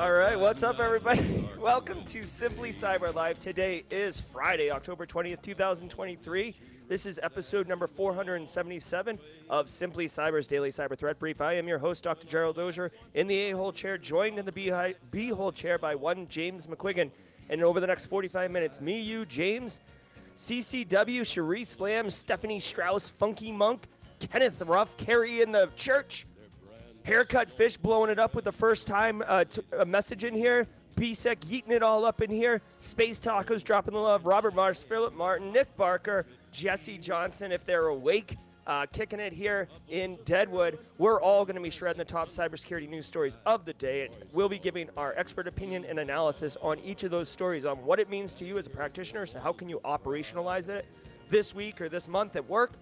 All right, what's up, everybody? Welcome to Simply Cyber Live. Today is Friday, October 20th, 2023. This is episode number 477 of Simply Cyber's Daily Cyber Threat Brief. I am your host, Dr. Gerald Auger, in the A hole chair, joined in the B hole chair by one James McQuiggan. And over the next 45 minutes, me, you, James, CCW, Cherie Slam, Stephanie Strauss, Funky Monk, Kenneth Ruff, Carrie in the church, Haircut Fish blowing it up with the first time uh, message in here. BSEC eating it all up in here. Space Tacos dropping the love. Robert Mars, Philip Martin, Nick Barker, Jesse Johnson, if they're awake, uh, kicking it here in Deadwood. We're all going to be shredding the top cybersecurity news stories of the day. We'll be giving our expert opinion and analysis on each of those stories on what it means to you as a practitioner. So, how can you operationalize it this week or this month at work?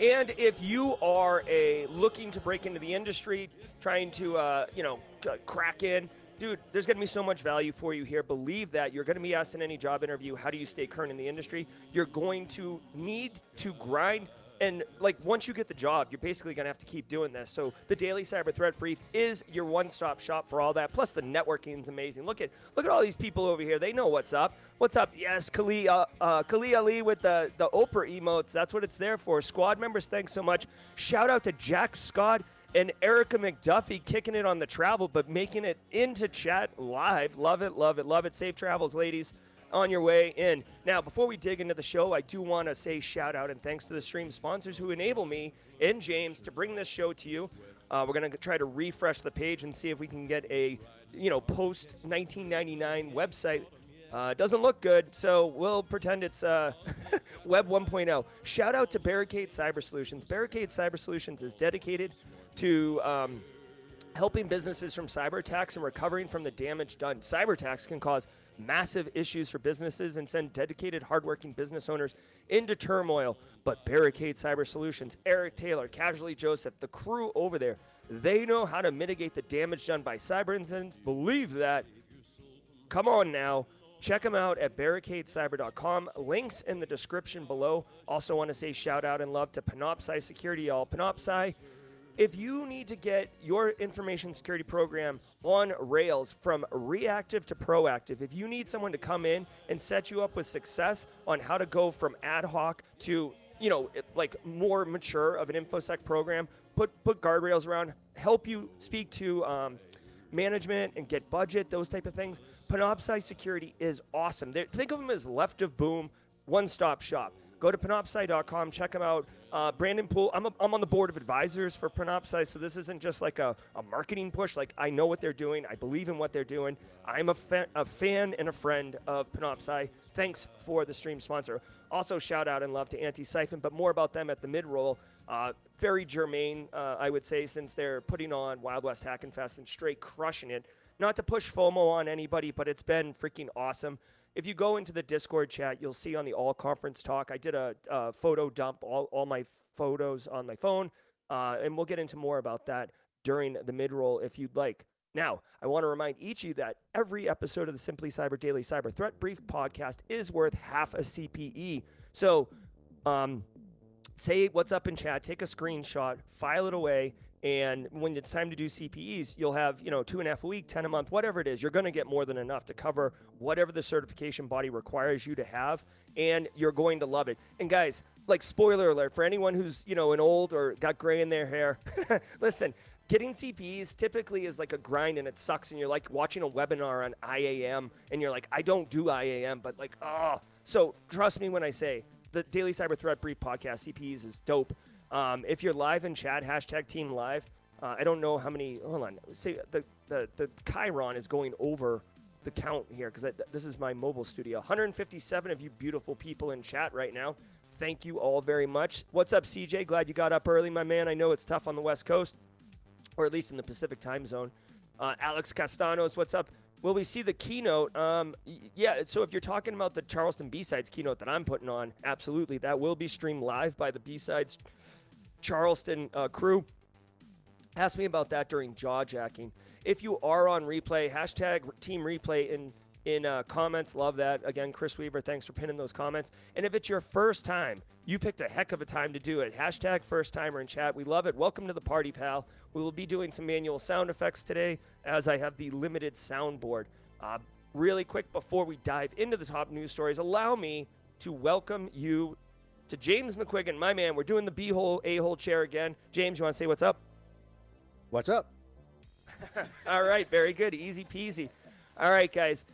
And if you are a looking to break into the industry, trying to uh, you know crack in, dude, there's going to be so much value for you here. Believe that you're going to be asked in any job interview, how do you stay current in the industry? You're going to need to grind. And like once you get the job, you're basically going to have to keep doing this. So the daily cyber threat brief is your one-stop shop for all that. Plus the networking is amazing. Look at look at all these people over here. They know what's up. What's up? Yes, Kali, uh, uh, Kali Ali with the the Oprah emotes. That's what it's there for. Squad members, thanks so much. Shout out to Jack Scott and Erica McDuffie kicking it on the travel, but making it into chat live. Love it, love it, love it. Safe travels, ladies on your way in. Now, before we dig into the show, I do want to say shout out and thanks to the stream sponsors who enable me and James to bring this show to you. Uh, we're going to try to refresh the page and see if we can get a, you know, post 1999 website. Uh, doesn't look good, so we'll pretend it's uh, Web 1.0. Shout out to Barricade Cyber Solutions. Barricade Cyber Solutions is dedicated to um, helping businesses from cyber attacks and recovering from the damage done. Cyber attacks can cause massive issues for businesses and send dedicated, hardworking business owners into turmoil. But Barricade Cyber Solutions, Eric Taylor, Casually Joseph, the crew over there, they know how to mitigate the damage done by cyber incidents. Believe that. Come on now. Check them out at barricadecyber.com. Links in the description below. Also, want to say shout out and love to Panoptcy Security, y'all. Panoptcy if you need to get your information security program on rails from reactive to proactive, if you need someone to come in and set you up with success on how to go from ad hoc to you know like more mature of an infosec program, put put guardrails around, help you speak to um, management and get budget, those type of things. Panoptcy Security is awesome. They're, think of them as left of boom, one stop shop. Go to panoptcy.com, check them out. Uh, Brandon Poole, I'm, a, I'm on the board of advisors for Panoptcy, so this isn't just like a, a marketing push. Like, I know what they're doing, I believe in what they're doing. I'm a, fa- a fan and a friend of Panoptcy. Thanks for the stream sponsor. Also, shout out and love to Antisyphon, but more about them at the mid roll. Uh, very germane, uh, I would say, since they're putting on Wild West Hackin' Fest and straight crushing it. Not to push FOMO on anybody, but it's been freaking awesome if you go into the Discord chat, you'll see on the all conference talk, I did a, a photo dump, all, all my photos on my phone, uh, and we'll get into more about that during the mid roll if you'd like. Now, I want to remind each of you that every episode of the Simply Cyber Daily Cyber Threat Brief podcast is worth half a CPE. So, um, say what's up in chat, take a screenshot, file it away, And when it's time to do CPEs, you'll have, you know, two and a half a week, 10 a month, whatever it is. You're going to get more than enough to cover whatever the certification body requires you to have. And you're going to love it. And guys, like spoiler alert for anyone who's, you know, an old or got gray in their hair, listen, getting CPEs typically is like a grind and it sucks. And you're like watching a webinar on IAM and you're like, I don't do IAM, but like, oh. So trust me when I say the Daily Cyber Threat Brief podcast, CPEs, is dope. Um, if you're live in chat, hashtag team live. Uh, I don't know how many. Hold on. Say the the the Chiron is going over the count here because this is my mobile studio. 157 of you beautiful people in chat right now. Thank you all very much. What's up, CJ? Glad you got up early, my man. I know it's tough on the West Coast, or at least in the Pacific time zone. Uh, Alex Castanos, what's up? Will we see the keynote? Um, yeah, so if you're talking about the Charleston B-Sides keynote that I'm putting on, absolutely. That will be streamed live by the B-Sides Charleston uh, crew. Ask me about that during jaw jacking. If you are on replay, hashtag team replay in in uh, comments. Love that. Again, Chris Weaver, thanks for pinning those comments. And if it's your first time, you picked a heck of a time to do it. Hashtag first timer in chat. We love it. Welcome to the party, pal. We will be doing some manual sound effects today as I have the limited soundboard. Uh, really quick before we dive into the top news stories, allow me to welcome you to James McQuiggan, my man. We're doing the B hole, A hole chair again. James, you want to say what's up? What's up? All right, very good. Easy peasy. All right, guys.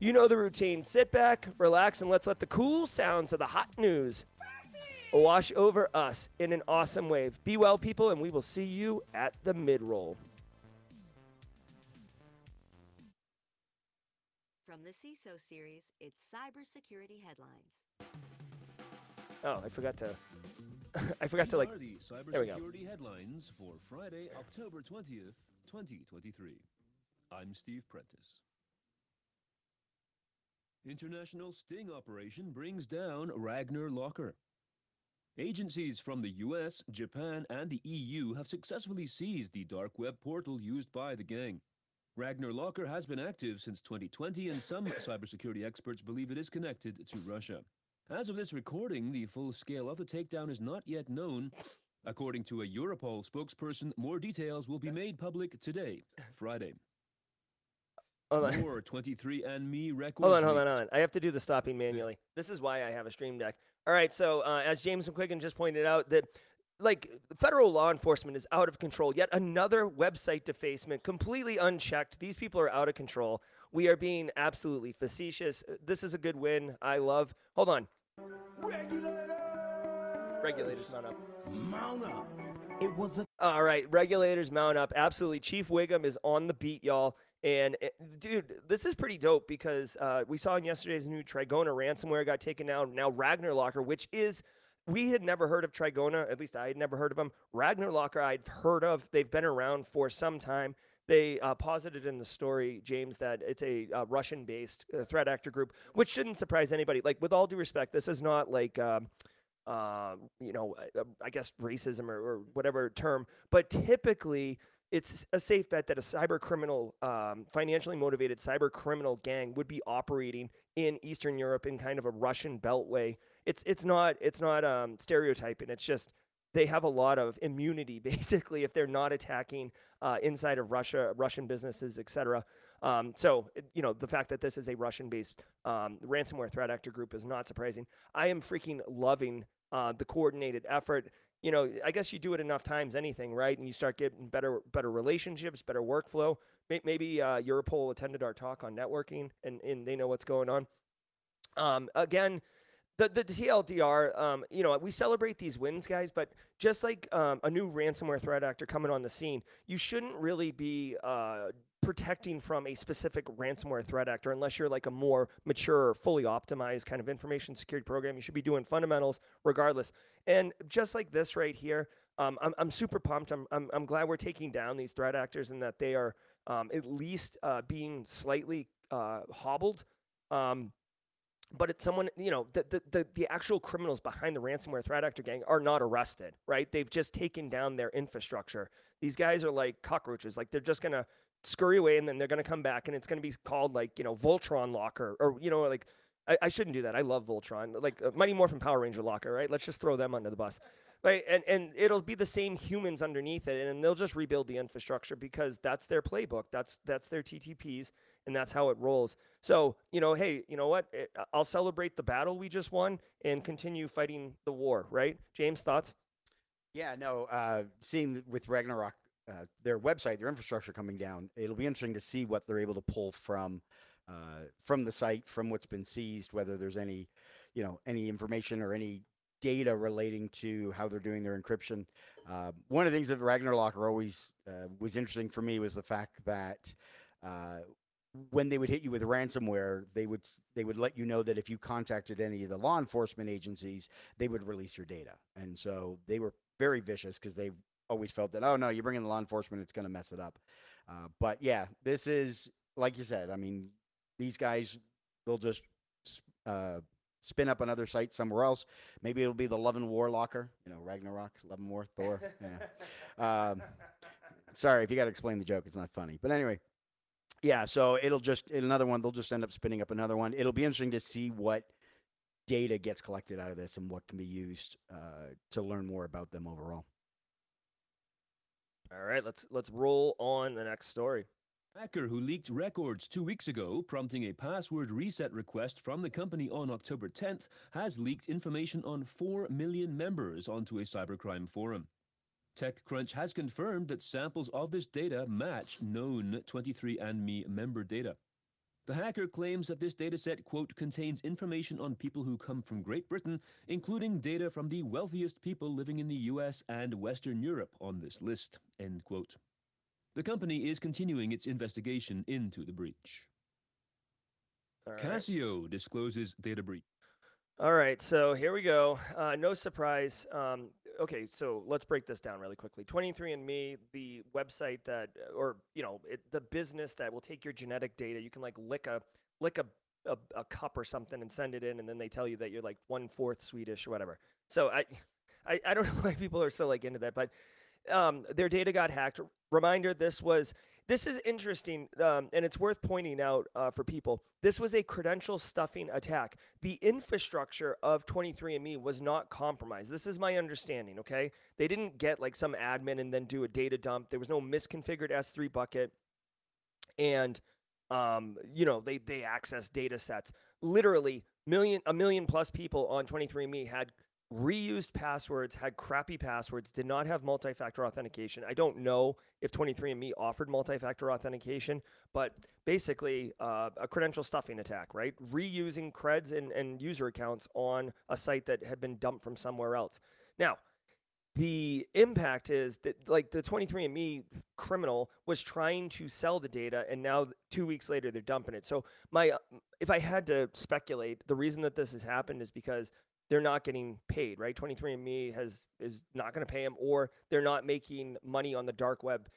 You know the routine. Sit back, relax, and let's let the cool sounds of the hot news wash over us in an awesome wave. Be well, people, and we will see you at the mid roll. From the CISO series, it's cybersecurity headlines. Oh, I forgot to. I forgot These to like. Are the there we go. cybersecurity headlines for Friday, October 20th, 2023. I'm Steve Prentice. International sting operation brings down Ragnar Locker. Agencies from the US, Japan, and the EU have successfully seized the dark web portal used by the gang. Ragnar Locker has been active since 2020, and some cybersecurity experts believe it is connected to Russia. As of this recording, the full scale of the takedown is not yet known. According to a Europol spokesperson, more details will be made public today, Friday. Hold on. More 23andMe records. Hold on, hold on, hold on. I have to do the stopping manually. This is why I have a stream deck. All right, so uh, as James McQuiggan just pointed out, that like federal law enforcement is out of control. Yet another website defacement, completely unchecked. These people are out of control. We are being absolutely facetious. This is a good win. I love. Hold on. Regulators mount up. Mount up. It was a All right, regulators mount up. Absolutely. Chief Wiggum is on the beat, y'all. And uh, dude, this is pretty dope because uh, we saw in yesterday's new Trigona ransomware got taken down. Now Ragnar Locker, which is we had never heard of Trigona, at least I had never heard of them. Ragnar Locker, I'd heard of. They've been around for some time. They uh, posited in the story, James, that it's a uh, Russian-based uh, threat actor group, which shouldn't surprise anybody. Like, with all due respect, this is not like. Um, uh, you know, uh, I guess racism or, or whatever term, but typically it's a safe bet that a cyber criminal, um, financially motivated cyber criminal gang would be operating in Eastern Europe in kind of a Russian beltway. It's it's not it's not um, stereotyping. It's just they have a lot of immunity basically if they're not attacking uh, inside of Russia, Russian businesses, etc. Um, so you know the fact that this is a Russian-based um, ransomware threat actor group is not surprising. I am freaking loving uh, the coordinated effort. You know, I guess you do it enough times, anything, right? And you start getting better, better relationships, better workflow. Maybe uh, Europol attended our talk on networking, and, and they know what's going on. Um, again, the the TLDR, um, you know, we celebrate these wins, guys, but just like um, a new ransomware threat actor coming on the scene, you shouldn't really be uh, protecting from a specific ransomware threat actor unless you're like a more mature, fully optimized kind of information security program. You should be doing fundamentals regardless. And just like this right here, um, I'm, I'm super pumped. I'm, I'm, I'm glad we're taking down these threat actors and that they are um, at least uh, being slightly uh, hobbled. Um, but it's someone you know the, the the the actual criminals behind the ransomware threat actor gang are not arrested right they've just taken down their infrastructure these guys are like cockroaches like they're just gonna scurry away and then they're gonna come back and it's gonna be called like you know voltron locker or you know like I, I shouldn't do that. I love Voltron. Like uh, Mighty Morphin Power Ranger Locker, right? Let's just throw them under the bus. Right, and and it'll be the same humans underneath it, and they'll just rebuild the infrastructure because that's their playbook. That's that's their TTPs, and that's how it rolls. So you know, hey, you know what? It, I'll celebrate the battle we just won and continue fighting the war. Right, James? Thoughts? Yeah, no. Uh, seeing with Ragnarok, uh, their website, their infrastructure coming down, it'll be interesting to see what they're able to pull from uh, from the site, from what's been seized, whether there's any, you know, any information or any data relating to how they're doing their encryption. Uh, one of the things that Ragnarok always uh, was interesting for me was the fact that uh, when they would hit you with ransomware, they would they would let you know that if you contacted any of the law enforcement agencies, they would release your data, and so they were very vicious because they've always felt that oh no, you bring in the law enforcement, it's going to mess it up. Uh, but yeah, this is like you said. I mean, these guys they'll just uh, spin up another site somewhere else. Maybe it'll be the Love and War locker, you know, Ragnarok, Love and War, Thor. Yeah. Um, sorry if you got to explain the joke; it's not funny. But anyway, yeah. So it'll just another one. They'll just end up spinning up another one. It'll be interesting to see what data gets collected out of this and what can be used uh, to learn more about them overall. All right, let's let's roll on the next story. Hacker who leaked records two weeks ago, prompting a password reset request from the company on October 10th, has leaked information on 4 million members onto a cybercrime forum. TechCrunch has confirmed that samples of this data match known 23andMe member data. The hacker claims that this dataset, quote, contains information on people who come from Great Britain, including data from the wealthiest people living in the US and Western Europe on this list, end quote. The company is continuing its investigation into the breach. Right. Casio discloses data breach. All right, so here we go. Uh, no surprise. Um, okay, so let's break this down really quickly. 23andMe, the website that, or you know, it, the business that will take your genetic data. You can like lick a lick a, a a cup or something and send it in, and then they tell you that you're like one fourth Swedish or whatever. So I, I, I don't know why people are so like into that, but um, their data got hacked. Reminder: This was this is interesting, um, and it's worth pointing out uh, for people. This was a credential stuffing attack. The infrastructure of 23andMe was not compromised. This is my understanding. Okay, they didn't get like some admin and then do a data dump. There was no misconfigured S3 bucket, and um, you know they they access data sets. Literally, million a million plus people on 23andMe had reused passwords, had crappy passwords, did not have multi-factor authentication. I don't know if 23andMe offered multi-factor authentication, but basically uh, a credential stuffing attack, right? Reusing creds and, and user accounts on a site that had been dumped from somewhere else. Now, the impact is that like the 23andme criminal was trying to sell the data and now two weeks later they're dumping it so my if i had to speculate the reason that this has happened is because they're not getting paid right? 23andme has is not going to pay them or they're not making money on the dark web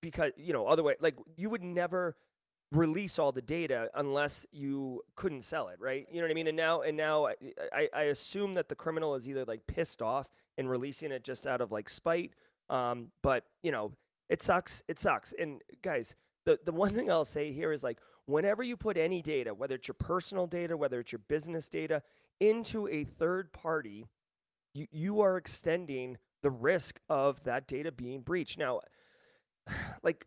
because you know other way. like you would never release all the data unless you couldn't sell it right? You know what i mean? And now and now I, I, assume that the criminal is either like pissed off and releasing it just out of like spite um but you know it sucks it sucks. And guys the, the one thing i'll say here is like whenever you put any data whether it's your personal data whether it's your business data into a third party you, you are extending the risk of that data being breached now like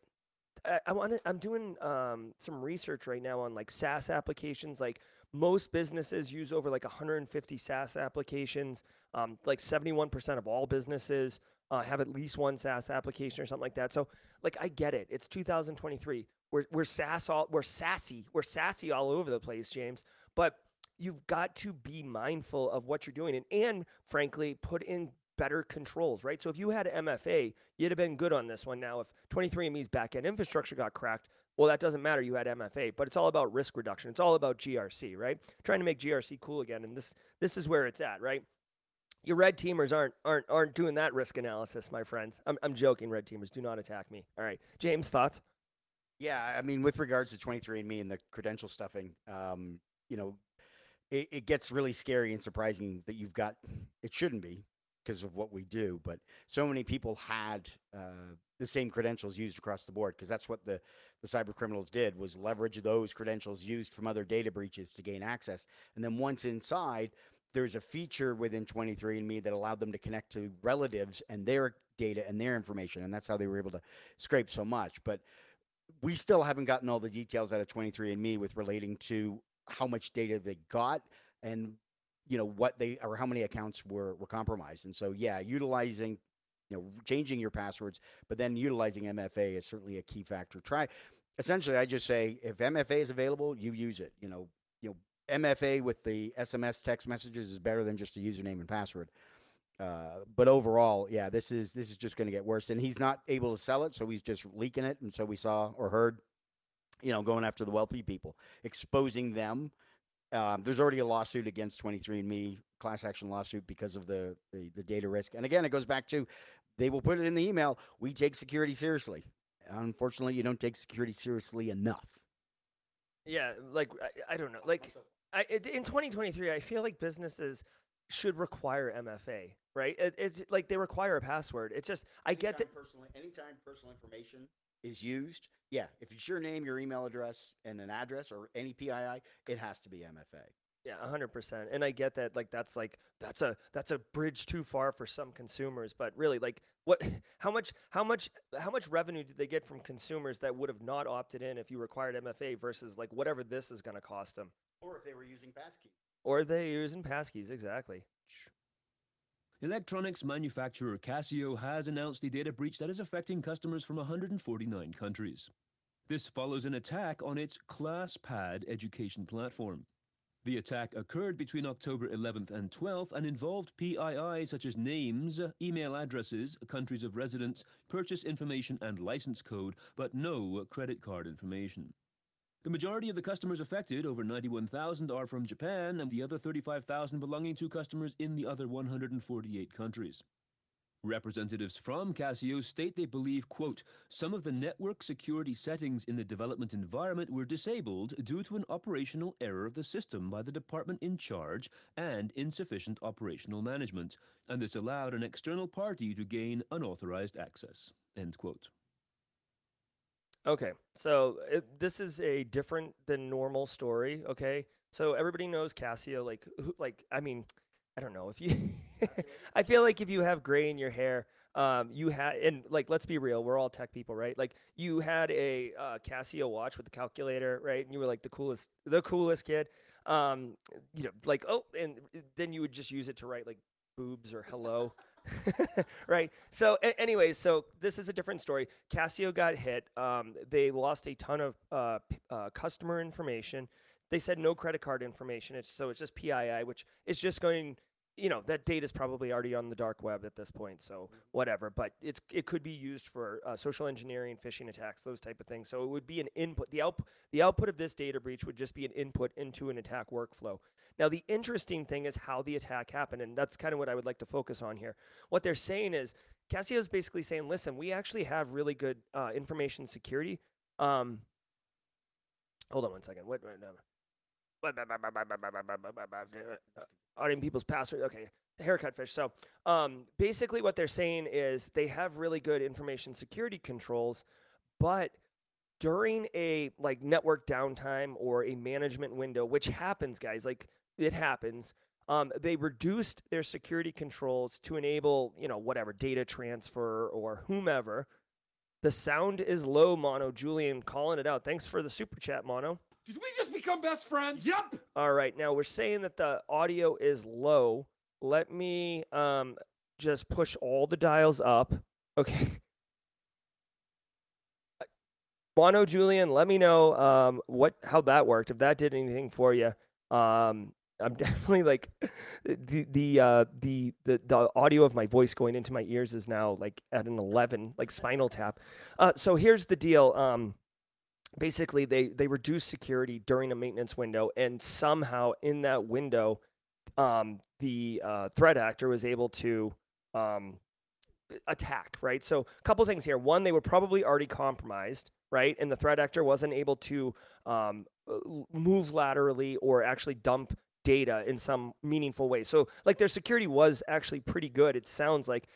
I, I want. I'm doing um, some research right now on like SaaS applications. Like most businesses use over like 150 SaaS applications. Um, like 71% of all businesses uh, have at least one SaaS application or something like that. So like I get it. It's 2023. We're we're SaaS all we're sassy. We're sassy all over the place, James. But you've got to be mindful of what you're doing and, and frankly put in better controls, right? So if you had MFA, you'd have been good on this one. Now, if 23andMe's backend infrastructure got cracked, well, that doesn't matter. You had MFA, but it's all about risk reduction. It's all about GRC, right? Trying to make GRC cool again, and this this is where it's at, right? Your red teamers aren't aren't aren't doing that risk analysis, my friends. I'm I'm joking. Red teamers, do not attack me. All right, James, thoughts? Yeah, I mean, with regards to 23andMe and the credential stuffing, um, you know, it, it gets really scary and surprising that you've got. It shouldn't be, because of what we do. But so many people had uh, the same credentials used across the board because that's what the the cyber criminals did was leverage those credentials used from other data breaches to gain access. And then once inside, there's a feature within 23andMe that allowed them to connect to relatives and their data and their information, and that's how they were able to scrape so much. But we still haven't gotten all the details out of 23andMe with relating to how much data they got and you know what they or how many accounts were were compromised. And so yeah, utilizing you know changing your passwords, but then utilizing MFA is certainly a key factor. Try essentially I just say if MFA is available, you use it. You know, you know MFA with the SMS text messages is better than just a username and password. Uh, but overall, yeah, this is this is just going to get worse. And he's not able to sell it, so he's just leaking it. And so we saw or heard, you know, going after the wealthy people, exposing them. Um, there's already a lawsuit against 23andMe, class action lawsuit because of the, the the data risk. And again, it goes back to they will put it in the email. We take security seriously. Unfortunately, you don't take security seriously enough. Yeah, like I, I don't know, like I, in 2023, I feel like businesses should require MFA, right? It, it's like they require a password. It's just I get that. personally, anytime personal information is used, yeah, if it's your name, your email address, and an address or any PII, it has to be MFA. Yeah, hundred percent. And I get that. Like that's like that's a that's a bridge too far for some consumers. But really, like what? How much? How much? How much revenue did they get from consumers that would have not opted in if you required MFA versus like whatever this is going to cost them? Or if they were using passkey. Or they using passkeys exactly. Electronics manufacturer Casio has announced a data breach that is affecting customers from 149 countries. This follows an attack on its ClassPad education platform. The attack occurred between October 11th and 12th and involved PII such as names, email addresses, countries of residence, purchase information, and license code, but no credit card information. The majority of the customers affected, over 91,000, are from Japan, and the other 35,000 belonging to customers in the other 148 countries. Representatives from Casio state they believe, quote, some of the network security settings in the development environment were disabled due to an operational error of the system by the department in charge and insufficient operational management, and this allowed an external party to gain unauthorized access, end quote. Okay, so it, this is a different than normal story. Okay, so everybody knows Casio. Like, who, like I mean, I don't know if you. I feel like if you have gray in your hair, um, you had and like let's be real, we're all tech people, right? Like you had a uh, Casio watch with the calculator, right? And you were like the coolest, the coolest kid. Um, you know, like oh, and then you would just use it to write like boobs or hello. right. So, a- anyways, so this is a different story. Casio got hit. Um, they lost a ton of uh, p- uh, customer information. They said no credit card information. It's so it's just PII, which is just going. You know that data is probably already on the dark web at this point, so whatever. But it's it could be used for uh, social engineering, phishing attacks, those type of things. So it would be an input. The output the output of this data breach would just be an input into an attack workflow. Now, the interesting thing is how the attack happened, and that's kind of what I would like to focus on here. What they're saying is Casio is basically saying, listen, we actually have really good uh, information security. Um, hold on one second. What? what, auditing people's password. Okay, haircut fish. So, um, basically, what they're saying is they have really good information security controls, but during a like network downtime or a management window, which happens, guys, like it happens. Um, they reduced their security controls to enable, you know, whatever data transfer or whomever. The sound is low, Mono. Julian calling it out. Thanks for the super chat, Mono. Did we just become best friends? Yep. All right, now we're saying that the audio is low. Let me um, just push all the dials up. Okay. Mono Julian, let me know um, what how that worked. If that did anything for you, um, I'm definitely like the the, uh, the the the audio of my voice going into my ears is now like at an 11, like Spinal Tap. Uh, so here's the deal. Um, basically, they they reduce security during a maintenance window, and somehow in that window, um, the uh, threat actor was able to um, attack. Right. So a couple things here. One, they were probably already compromised right? And the threat actor wasn't able to um, move laterally or actually dump data in some meaningful way. So like their security was actually pretty good. It sounds like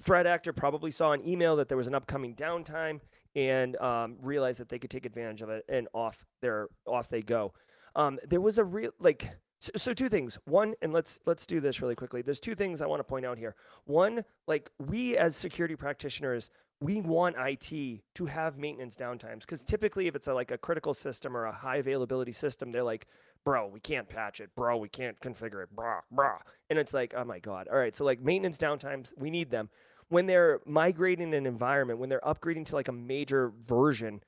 threat actor probably saw an email that there was an upcoming downtime and um, realized that they could take advantage of it and off their off they go. Um, there was a real like so, so two things. One, and let's let's do this really quickly. There's two things I want to point out here. One, like we as security practitioners, we want IT to have maintenance downtimes because typically, if it's a, like a critical system or a high availability system, they're like, "Bro, we can't patch it. Bro, we can't configure it. Bro, bro," and it's like, "Oh my god!" All right, so like maintenance downtimes, we need them when they're migrating an environment, when they're upgrading to like a major version,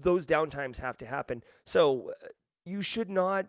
those downtimes have to happen. So uh, you should not.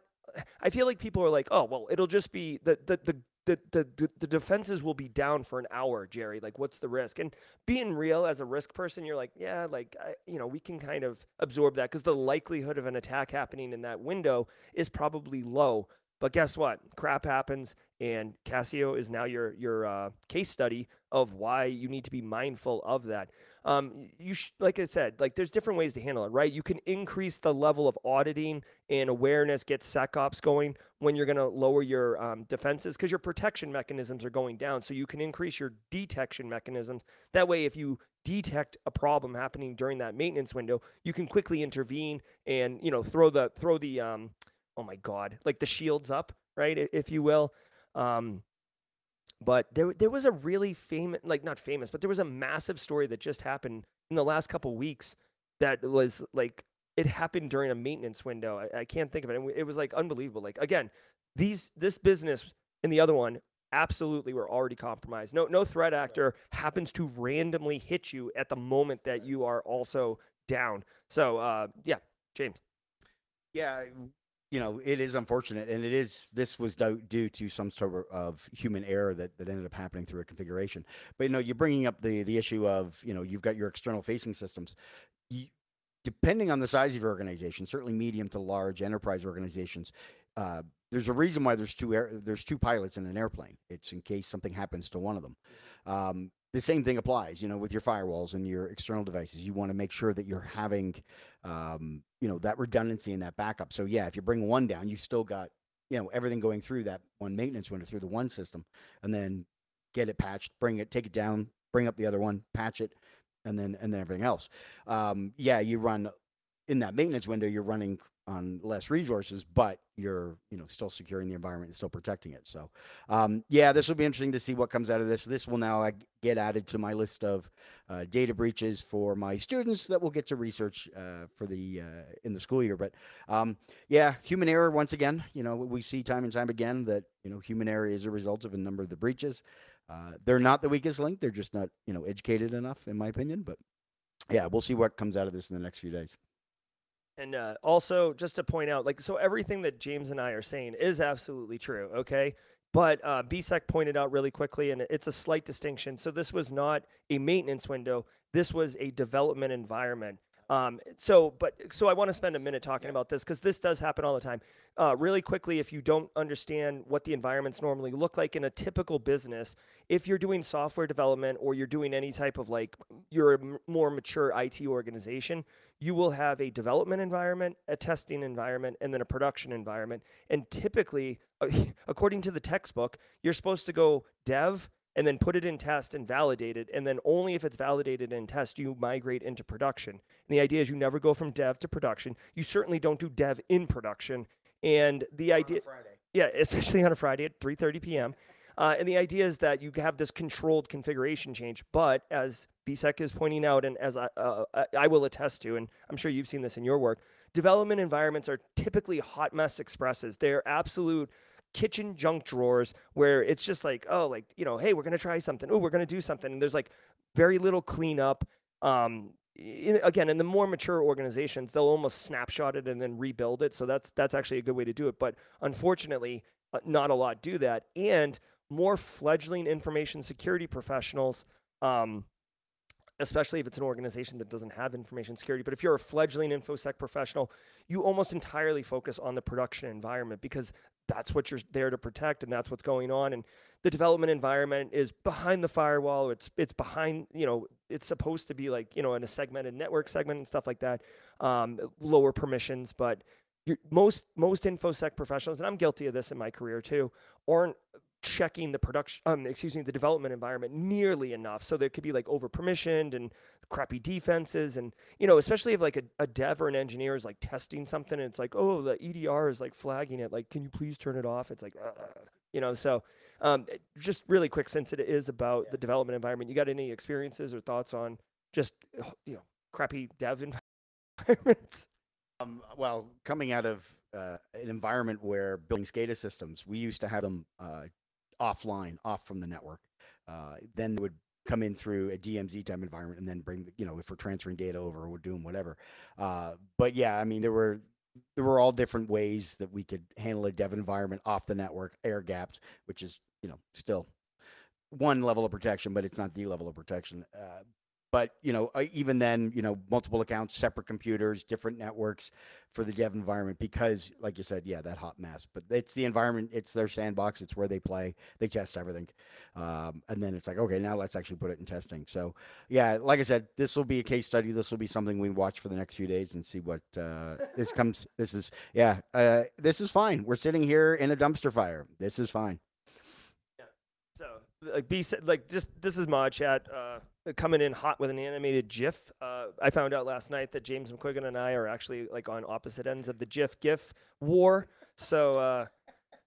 I feel like people are like, oh well, it'll just be the the the. The, the, the defenses will be down for an hour, Jerry. Like, what's the risk? And being real as a risk person, you're like, yeah, like, I, you know, we can kind of absorb that because the likelihood of an attack happening in that window is probably low. But guess what? Crap happens, and Casio is now your your uh, case study of why you need to be mindful of that. Um, you sh- like I said, like there's different ways to handle it, right? You can increase the level of auditing and awareness, get SecOps going when you're going to lower your um, defenses because your protection mechanisms are going down. So you can increase your detection mechanisms. That way, if you detect a problem happening during that maintenance window, you can quickly intervene and you know throw the throw the um, oh my god, like the shields up, right, if you will. Um, but there, there was a really famous, like not famous, but there was a massive story that just happened in the last couple weeks that was like it happened during a maintenance window. I, I can't think of it. It was like unbelievable. Like again, these this business and the other one absolutely were already compromised. No, no threat actor happens to randomly hit you at the moment that you are also down. So uh, yeah, James. Yeah, you know, it is unfortunate, and it is. This was do, due to some sort of human error that, that ended up happening through a configuration. But you know, you're bringing up the the issue of you know you've got your external facing systems. You, depending on the size of your organization, certainly medium to large enterprise organizations, uh, there's a reason why there's two air, there's two pilots in an airplane. It's in case something happens to one of them. Um, the same thing applies, you know, with your firewalls and your external devices. You want to make sure that you're having, um, you know, that redundancy and that backup. So yeah, if you bring one down, you still got, you know, everything going through that one maintenance window through the one system, and then get it patched, bring it, take it down, bring up the other one, patch it, and then and then everything else. Um, yeah, you run in that maintenance window. You're running on less resources, but you're you know still securing the environment and still protecting it. So um, yeah, this will be interesting to see what comes out of this. This will now get added to my list of uh, data breaches for my students that will get to research uh, for the uh, in the school year. But um, yeah, human error once again. You know we see time and time again that you know human error is a result of a number of the breaches. Uh, they're not the weakest link. They're just not you know educated enough, in my opinion. But yeah, we'll see what comes out of this in the next few days. And uh, also, just to point out, like, so everything that James and I are saying is absolutely true, okay? But uh, BSEC pointed out really quickly, and it's a slight distinction. So this was not a maintenance window. This was a development environment. Um, so, but so I want to spend a minute talking about this because this does happen all the time. Uh, really quickly, if you don't understand what the environments normally look like in a typical business, if you're doing software development or you're doing any type of like you're a m- more mature IT organization, you will have a development environment, a testing environment, and then a production environment. And typically, according to the textbook, you're supposed to go dev, and then put it in test and validate it. And then only if it's validated in test, you migrate into production. And the idea is you never go from dev to production. You certainly don't do dev in production. And the idea, yeah, especially on a Friday at 3:30 p.m. Uh, and the idea is that you have this controlled configuration change. But as BSEC is pointing out, and as I, uh, I will attest to, and I'm sure you've seen this in your work, development environments are typically hot mess expresses. They're absolute kitchen junk drawers where it's just like, oh, like, you know, hey, we're going to try something. Oh, we're going to do something. And there's like very little cleanup. Um, in, again, in the more mature organizations, they'll almost snapshot it and then rebuild it. So that's that's actually a good way to do it. But unfortunately, uh, not a lot do that. And more fledgling information security professionals, um, especially if it's an organization that doesn't have information security. But if you're a fledgling infosec professional, you almost entirely focus on the production environment because that's what you're there to protect and that's what's going on and the development environment is behind the firewall it's it's behind you know it's supposed to be like you know in a segmented network segment and stuff like that um, lower permissions but most most infosec professionals, and I'm guilty of this in my career too, aren't checking the production, um, excuse me, the development environment nearly enough. So there could be like over permissioned and crappy defenses, and you know, especially if like a, a dev or an engineer is like testing something, and it's like, oh, the EDR is like flagging it, like, can you please turn it off? It's like, uh, you know, so um, just really quick, since it is about the development environment, you got any experiences or thoughts on just you know crappy dev environments? Um, well, coming out of uh, an environment where building SCADA systems, we used to have them uh, offline, off from the network. Uh, then they would come in through a DMZ type environment and then bring, you know, if we're transferring data over or we're doing whatever. Uh, but yeah, I mean, there were there were all different ways that we could handle a dev environment off the network, air gapped, which is you know still one level of protection, but it's not the level of protection. Uh, but you know uh, even then you know multiple accounts separate computers different networks for the dev environment because like you said yeah that hot mess but it's the environment it's their sandbox it's where they play they test everything um, and then it's like okay now let's actually put it in testing. So yeah like i said this will be a case study this will be something we watch for the next few days and see what uh, this comes this is yeah uh, this is fine. We're sitting here in a dumpster fire. This is fine like B said, like just this is mod chat uh, coming in hot with an animated GIF. Uh, I found out last night that James McQuiggan and I are actually like on opposite ends of the GIF GIF war. So, uh,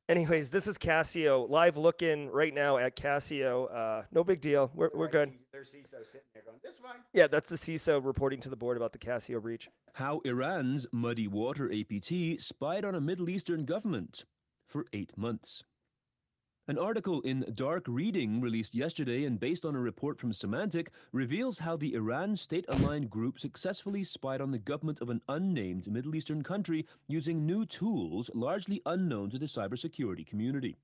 anyways, this is Casio live looking right now at Casio. Uh, no big deal. We're we're good. there's CISO sitting there going this is fine Yeah, that's the CISO reporting to the board about the Casio breach. How Iran's Muddy Water APT spied on a Middle Eastern government for eight months. An article in Dark Reading released yesterday and based on a report from Symantec reveals how the Iran state aligned group successfully spied on the government of an unnamed Middle Eastern country using new tools largely unknown to the cybersecurity community.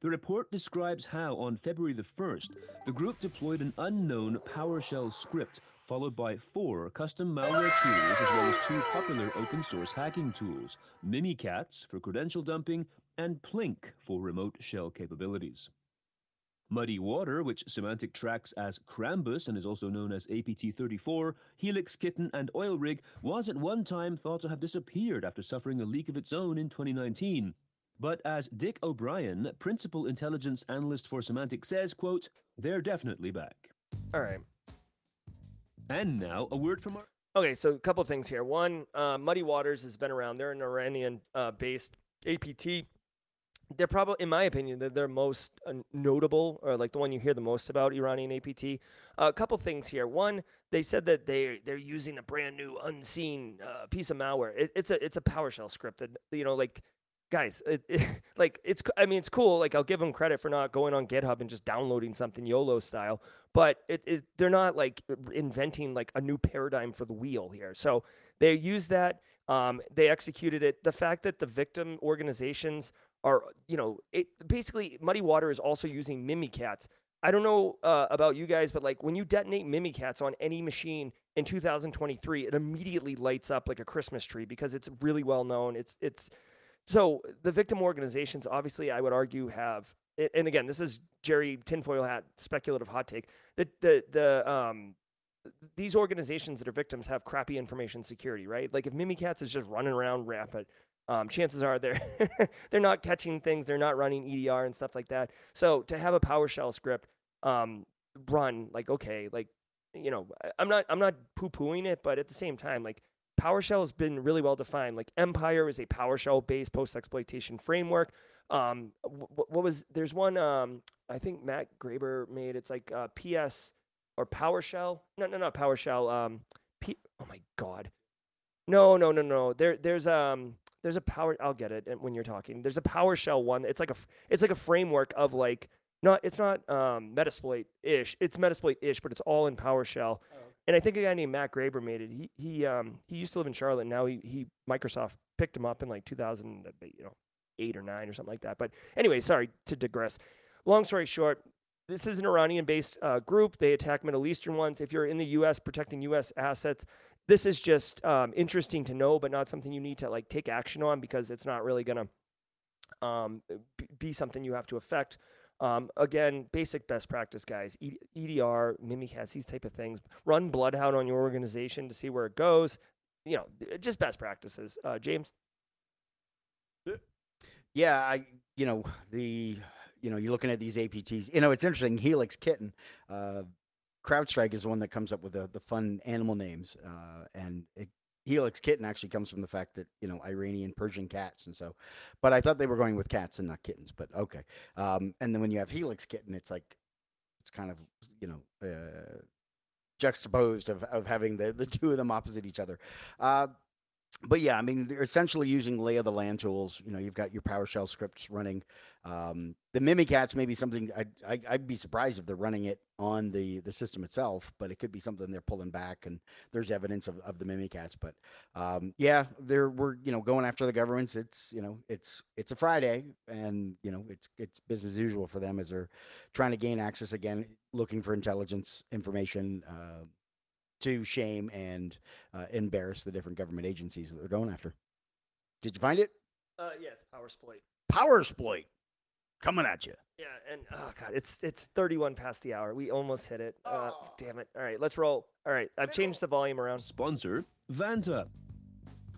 The report describes how, on February the 1st, the group deployed an unknown PowerShell script, followed by four custom malware tools, as well as two popular open source hacking tools Mimikatz for credential dumping and Plink for remote shell capabilities. Muddy Water, which Symantec tracks as Crambus and is also known as APT 34, Helix Kitten, and Oil Rig, was at one time thought to have disappeared after suffering a leak of its own in 2019. But as Dick O'Brien, principal intelligence analyst for Symantec, says, quote, they're definitely back. All right. And now a word from our Okay, so a couple things here. One, uh, Muddy Waters has been around. They're an Iranian-based APT. They're probably, in my opinion, they're, they're most uh, notable, or like the one you hear the most about Iranian APT. Uh, a couple things here. One, they said that they they're using a brand new unseen uh, piece of malware. It, it's a it's a PowerShell script that you know like guys it, it, like it's I mean it's cool like i'll give them credit for not going on github and just downloading something yolo style but it, it they're not like inventing like a new paradigm for the wheel here so they use that um, they executed it the fact that the victim organizations are you know it basically muddy water is also using mimikatz I don't know uh, about you guys, but like when you detonate Mimikatz on any machine in 2023, it immediately lights up like a Christmas tree because it's really well known. It's it's so the victim organizations, obviously, I would argue have, and again, this is Jerry tinfoil hat speculative hot take. The the the um these organizations that are victims have crappy information security, right? Like if Mimikatz is just running around rampant, um, chances are they're they're not catching things, they're not running EDR and stuff like that. So to have a PowerShell script um, run, like okay, like you know, I'm not I'm not poo pooing it, but at the same time, like PowerShell has been really well defined. Like Empire is a PowerShell based post exploitation framework. Um, what, what was there's one um, I think Matt Graeber made. It's like uh, PS or PowerShell. No, no, not PowerShell. Um, P- oh my God. No, no, no, no. There, there's um, there's a power. I'll get it when you're talking. There's a PowerShell one. It's like a, it's like a framework of like not. It's not um, Metasploit ish. It's Metasploit ish, but it's all in PowerShell. And I think a guy named Matt Graeber made it. He he um he used to live in Charlotte. Now he he Microsoft picked him up in like 2000, uh, you know, eight or nine or something like that. But anyway, sorry to digress. Long story short, this is an Iranian-based uh, group. They attack Middle Eastern ones. If you're in the U.S. protecting U.S. assets, this is just um, interesting to know, but not something you need to like take action on because it's not really gonna um, be something you have to affect. Um, again, basic best practice, guys. EDR, Mimikatz, these type of things. Run Bloodhound on your organization to see where it goes. You know, just best practices. Uh, James. Yeah, I you know the you know you're looking at these APTs. You know it's interesting. Helix Kitten, uh, CrowdStrike is the one that comes up with the the fun animal names, uh, and it, Helix Kitten actually comes from the fact that you know Iranian Persian cats, and so. But I thought they were going with cats and not kittens. But okay. Um, and then when you have Helix Kitten, it's like it's kind of you know. Uh, juxtaposed of, of having the, the two of them opposite each other. Uh, but yeah, I mean, they're essentially using lay of the land tools. You know, you've got your PowerShell scripts running. Um, the Mimikatz may be something I'd, I, I'd be surprised if they're running it on the the system itself, but it could be something they're pulling back, and there's evidence of, of the Mimikatz. But um, yeah, they're we're you know going after the governments. It's you know it's it's a Friday, and you know it's it's business as usual for them as they're trying to gain access again, looking for intelligence information. Uh, to shame and uh, embarrass the different government agencies that they're going after. Did you find it? Uh, yeah, it's power exploit. Power exploit coming at you. Yeah, and oh god, it's it's 31 past the hour. We almost hit it. Uh, damn it. All right, let's roll. All right, I've changed the volume around. Sponsor Vanta.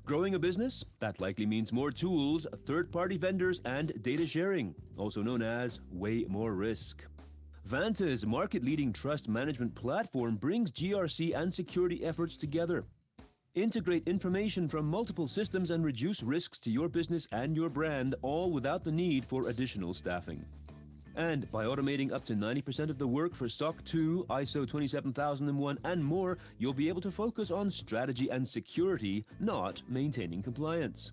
Growing a business? That likely means more tools, third party vendors, and data sharing, also known as way more risk. Vanta's market leading trust management platform brings GRC and security efforts together. Integrate information from multiple systems and reduce risks to your business and your brand, all without the need for additional staffing. And by automating up to 90% of the work for SOC 2, ISO 27001, and more, you'll be able to focus on strategy and security, not maintaining compliance.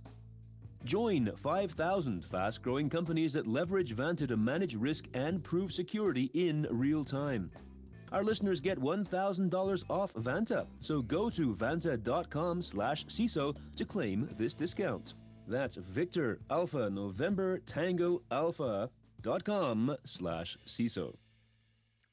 Join 5,000 fast growing companies that leverage Vanta to manage risk and prove security in real time. Our listeners get $1,000 off Vanta, so go to vanta.com slash CISO to claim this discount. That's Victor Alpha November Tango Alpha dot com slash CISO.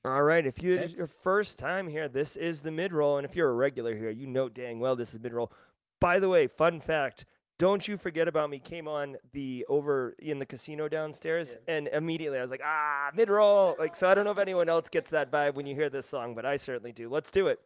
All right, if you it's your first time here, this is the mid roll, and if you're a regular here, you know dang well this is mid roll. By the way, fun fact: don't you forget about me came on the over in the casino downstairs yeah. and immediately I was like, ah, mid roll. Like, so I don't know if anyone else gets that vibe when you hear this song, but I certainly do. Let's do it.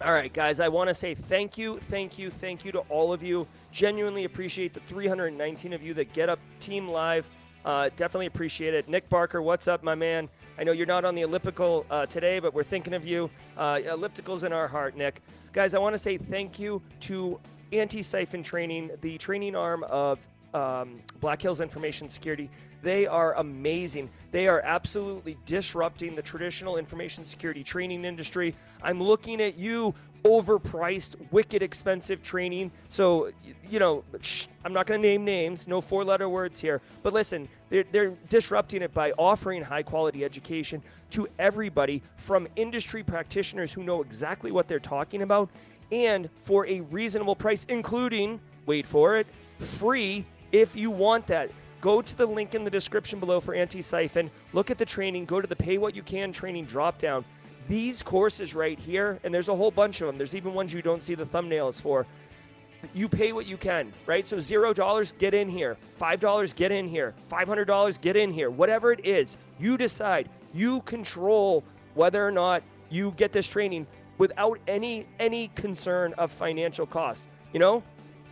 All right, guys, I want to say thank you, thank you, thank you to all of you. Genuinely appreciate the 319 of you that get up Team Live. Uh, definitely appreciate it. Nick Barker, what's up, my man? I know you're not on the elliptical uh, today, but we're thinking of you. Uh, elliptical's in our heart, Nick. Guys, I want to say thank you to Antisyphon Training, the training arm of um, Black Hills Information Security. They are amazing. They are absolutely disrupting the traditional information security training industry. I'm looking at you, overpriced, wicked expensive training. So, you know, shh, I'm not going to name names, no four letter words here. But listen, they're, they're disrupting it by offering high quality education to everybody from industry practitioners who know exactly what they're talking about and for a reasonable price, including, wait for it, free if you want that. Go to the link in the description below for Antisyphon. Look at the training. Go to the Pay What You Can training drop down these courses right here, and there's a whole bunch of them. There's even ones you don't see the thumbnails for. You pay what you can, right? So zero dollars, get in here. Five dollars, get in here. Five hundred dollars, get in here. Whatever it is, you decide. You control whether or not you get this training without any any concern of financial cost. You know,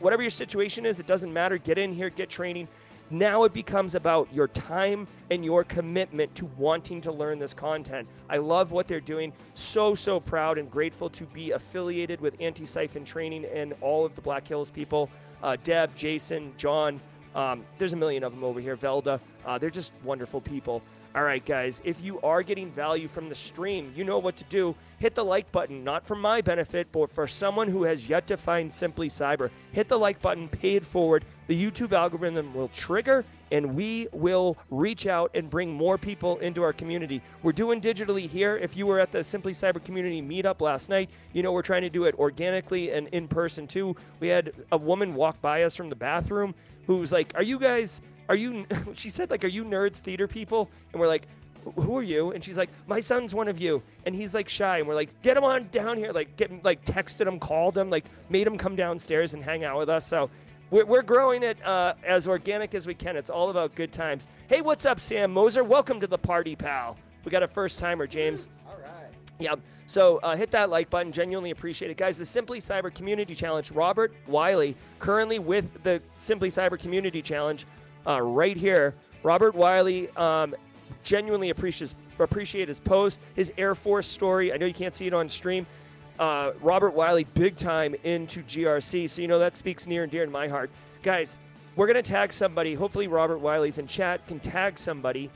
whatever your situation is, it doesn't matter. Get in here, get training. Now it becomes about your time and your commitment to wanting to learn this content. I love what they're doing. So, so proud and grateful to be affiliated with Antisyphon Training and all of the Black Hills people uh, Deb, Jason, John. Um, there's a million of them over here, Velda. Uh, they're just wonderful people. All right, guys, if you are getting value from the stream, you know what to do. Hit the like button, not for my benefit, but for someone who has yet to find Simply Cyber. Hit the like button, pay it forward. The YouTube algorithm will trigger, and we will reach out and bring more people into our community. We're doing digitally here. If you were at the Simply Cyber community meetup last night, you know we're trying to do it organically and in person too. We had a woman walk by us from the bathroom who was like, Are you guys are you she said like are you nerds theater people? And we're like who are you? And she's like my son's one of you. And he's like shy. And we're like get him on down here. Like get like texted him called him like made him come downstairs and hang out with us. So we're, we're growing it uh, as organic as we can. It's all about good times. Hey what's up sam moser? Welcome to the party pal. We got a first timer james. All right. Yep. So uh, hit that like button. Genuinely appreciate it, guys. The Simply Cyber Community Challenge. Robert Wiley, currently with the Simply Cyber Community Challenge, uh, right here. Robert Wiley, um, genuinely appreciates appreciate his post, his Air Force story. I know you can't see it on stream. Uh, Robert Wiley, big time into GRC, so you know that speaks near and dear to my heart, guys. We're gonna tag somebody. Hopefully, Robert Wiley's in chat can tag somebody,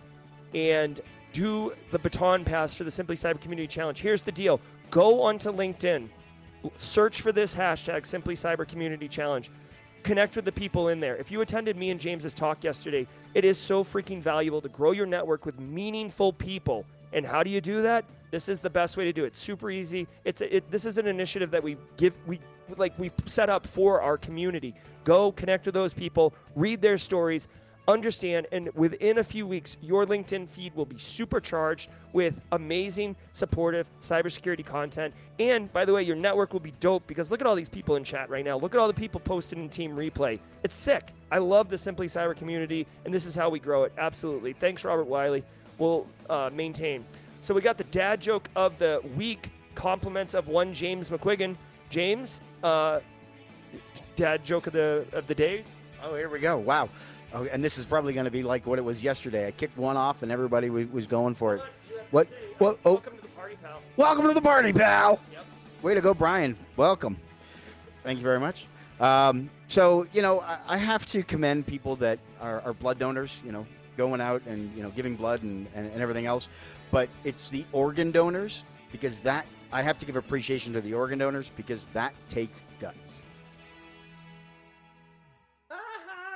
and do the baton pass for the Simply Cyber Community Challenge. Here's the deal go onto LinkedIn, search for this hashtag, Simply Cyber Community Challenge. Connect with the people in there. If you attended me and James's talk yesterday, it is so freaking valuable to grow your network with meaningful people. And how do you do that? This is the best way to do it. Super easy. It's a, it, this is an initiative that we give we like we've set up for our community. Go connect with those people, read their stories, understand, and within a few weeks, your LinkedIn feed will be supercharged with amazing, supportive cybersecurity content. And by the way, your network will be dope because look at all these people in chat right now. Look at all the people posted in Team Replay. It's sick. I love the Simply Cyber community, and this is how we grow it. Absolutely. Thanks, Robert Wiley. We'll uh, maintain. So we got the dad joke of the week, compliments of one James McQuiggan. James, uh, dad joke of the of the day. Oh, here we go. Wow. Oh, and this is probably going to be like what it was yesterday. I kicked one off, and everybody was, was going for it. What? What? Oh, Welcome to the party, pal. welcome to the party, pal. Yep. Way to go, Brian. Welcome. Thank you very much. Um, so, you know, I, I have to commend people that are, are blood donors, you know, going out and, you know, giving blood and, and, and everything else. But it's the organ donors because that, I have to give appreciation to the organ donors because that takes guts.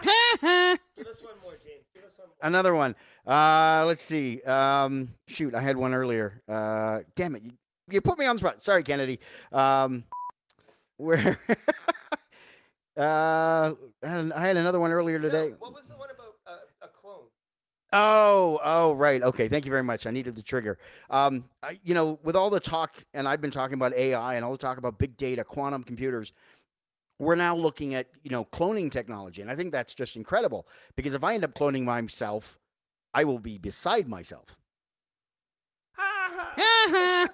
Give us one more, James. Give us one more. Another one. Uh, let's see. Um, shoot, I had one earlier. Uh, damn it. You, you put me on the spot. Sorry, Kennedy. Um, where? uh, I had, I had another one earlier today. No, what was the one about uh, a clone? Oh, oh, right. Okay. Thank you very much. I needed the trigger. Um, I, you know, with all the talk, and I've been talking about AI and all the talk about big data, quantum computers, we're now looking at you know cloning technology, and I think that's just incredible because if I end up cloning myself, I will be beside myself.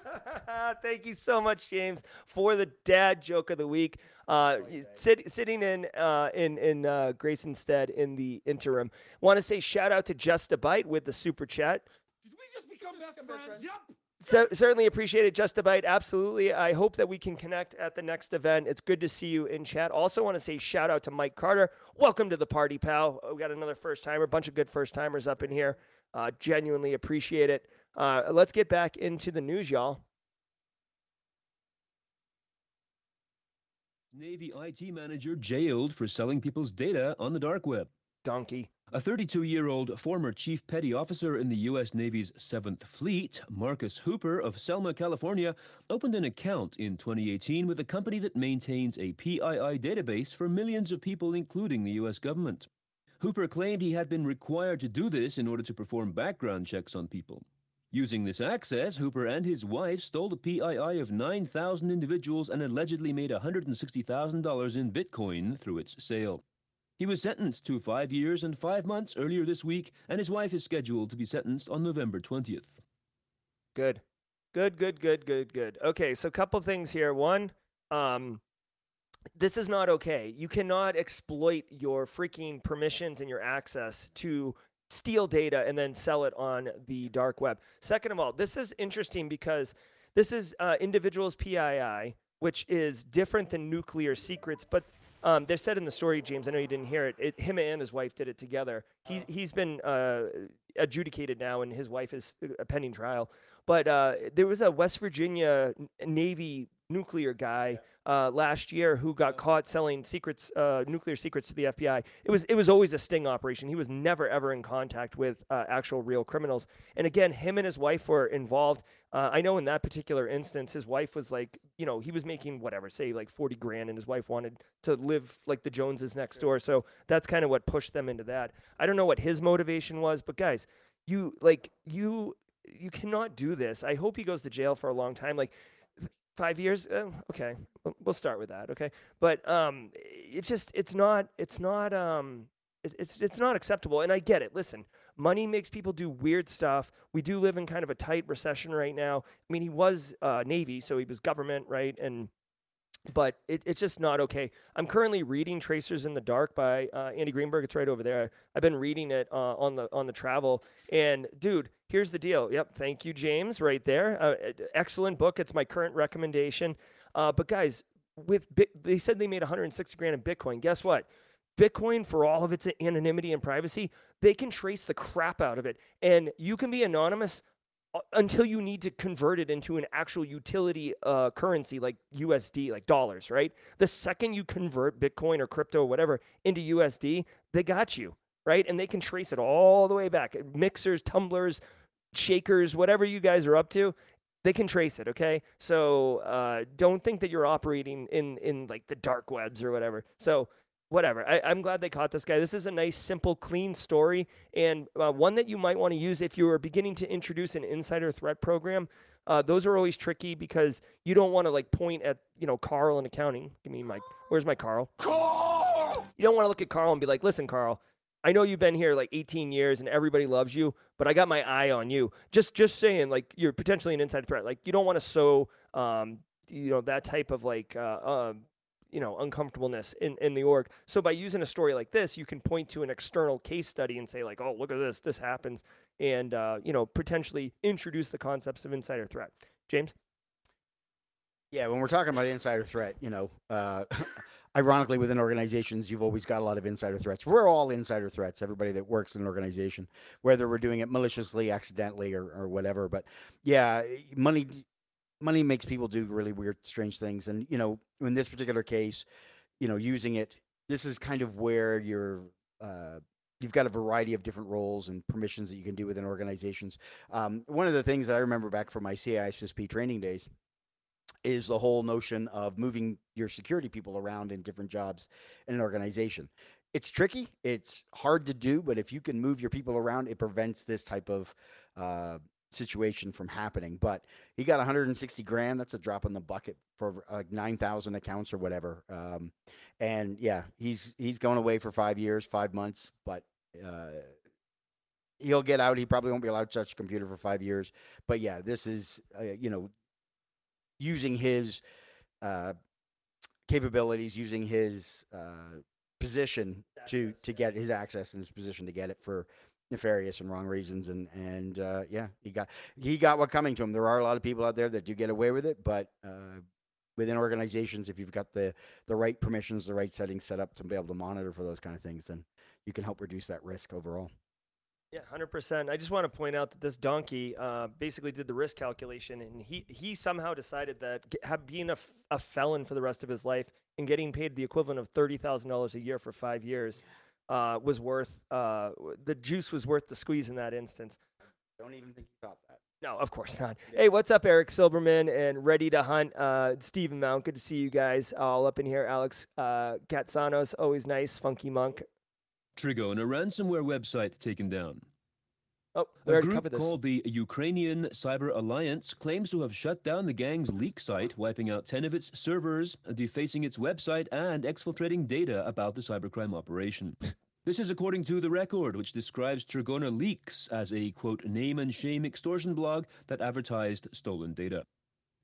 Thank you so much, James, for the dad joke of the week. Uh, sit, sitting in uh, in in uh, Grayson's stead in the interim. Want to say shout out to Just a Bite with the super chat. Did we just become best friends? Yep. So, certainly appreciate it, Just a Bite. Absolutely. I hope that we can connect at the next event. It's good to see you in chat. Also, want to say shout out to Mike Carter. Welcome to the party, pal. Uh, We got another first timer, a bunch of good first timers up in here. Uh, genuinely appreciate it. Uh, let's get back into the news, y'all. Navy IT manager jailed for selling people's data on the dark web. Donkey. A 32 year old former chief petty officer in the U.S. Navy's 7th Fleet, Marcus Hooper of Selma, California, opened an account in 2018 with a company that maintains a PII database for millions of people, including the U.S. government. Hooper claimed he had been required to do this in order to perform background checks on people. Using this access, Hooper and his wife stole the PII of 9,000 individuals and allegedly made $160,000 in Bitcoin through its sale. He was sentenced to five years and five months earlier this week, and his wife is scheduled to be sentenced on November 20th. Good. Good, good, good, good, good. Okay, so a couple things here. One, um, this is not okay. You cannot exploit your freaking permissions and your access to steal data and then sell it on the dark web. Second of all, this is interesting because this is uh, individuals PII, which is different than nuclear secrets, but um, they said in the story, James. I know you didn't hear it. it him and his wife did it together. He's he's been uh, adjudicated now, and his wife is a pending trial. But uh, there was a West Virginia Navy nuclear guy uh, last year who got caught selling secrets, uh, nuclear secrets to the FBI. It was it was always a sting operation. He was never ever in contact with uh, actual real criminals. And again, him and his wife were involved. Uh, I know in that particular instance, his wife was like, you know, he was making whatever, say like forty grand, and his wife wanted to live like the Joneses next door. So that's kind of what pushed them into that. I don't know what his motivation was, but guys, you like you you cannot do this. I hope he goes to jail for a long time. Like five years. Uh, okay, we'll- start with that. Okay, but um, it's just it's not it's not um it's it's not acceptable. And I get it. Listen, money makes people do weird stuff. We do live in kind of a tight recession right now. I mean, he was uh, Navy, so he was government, right? And but it, it's just not okay. I'm currently reading Tracers in the Dark by uh, Andy Greenberg. It's right over there. I've been reading it uh, on the on the travel. And dude, here's the deal. Yep, thank you, James, right there. Uh, excellent book. It's my current recommendation. Uh, but guys, with Bi- they said they made 160 grand in Bitcoin. Guess what? Bitcoin, for all of its anonymity and privacy, they can trace the crap out of it, and you can be anonymous until you need to convert it into an actual utility uh, currency like USD, like dollars, right? The second you convert Bitcoin or crypto or whatever into USD, they got you, right? And they can trace it all the way back. Mixers, tumblers, shakers, whatever you guys are up to, they can trace it. Okay, so uh, don't think that you're operating in in like the dark webs or whatever. So whatever. I, am glad they caught this guy. This is a nice, simple, clean story, and uh, one that you might want to use if you are beginning to introduce an insider threat program. Uh, those are always tricky because you don't want to like point at you know Carl in accounting. Give me my where's my Carl? Carl. You don't want to look at Carl and be like, listen, Carl. I know you've been here like 18 years and everybody loves you, but I got my eye on you. Just just saying, like you're potentially an inside threat. Like you don't want to sow, um, you know, that type of like, uh, um, you know, uncomfortableness in in the org. So by using a story like this, you can point to an external case study and say like, oh, look at this, this happens, and uh, you know, potentially introduce the concepts of insider threat. James. Yeah, when we're talking about insider threat, you know, uh, ironically, within organizations, you've always got a lot of insider threats. We're all insider threats, everybody that works in an organization, whether we're doing it maliciously, accidentally, or, or whatever. But yeah, money money makes people do really weird, strange things. And, you know, in this particular case, you know, using it, this is kind of where you're, uh, you've got a variety of different roles and permissions that you can do within organizations. Um, one of the things that I remember back from my CISSP training days is the whole notion of moving your security people around in different jobs in an organization. It's tricky. It's hard to do, but if you can move your people around, it prevents this type of uh, situation from happening. But he got 160 grand. That's a drop in the bucket for like 9,000 accounts or whatever. Um, and yeah, he's he's going away for five years, five months, but. Uh, he'll get out. He probably won't be allowed to touch a computer for five years. But yeah, this is uh, you know using his uh, capabilities, using his uh, position to to get his access and his position to get it for nefarious and wrong reasons and and uh, yeah he got he got what coming to him there are a lot of people out there that do get away with it but uh, within organizations if you've got the the right permissions the right settings set up to be able to monitor for those kind of things then you can help reduce that risk overall yeah, hundred percent. I just want to point out that this donkey uh, basically did the risk calculation, and he he somehow decided that being a, a felon for the rest of his life and getting paid the equivalent of thirty thousand dollars a year for five years uh, was worth uh, the juice was worth the squeeze in that instance. don't even think he thought that No, of course not. Hey, what's up, Eric Silberman and Ready to Hunt, uh, Stephen Mount. Good to see you guys all up in here. Alex uh, Katsanos, always nice, funky monk. Trigona ransomware website taken down. Oh, we A group called the Ukrainian Cyber Alliance claims to have shut down the gang's leak site, wiping out 10 of its servers, defacing its website, and exfiltrating data about the cybercrime operation. This is according to The Record, which describes Trigona Leaks as a, quote, name and shame extortion blog that advertised stolen data.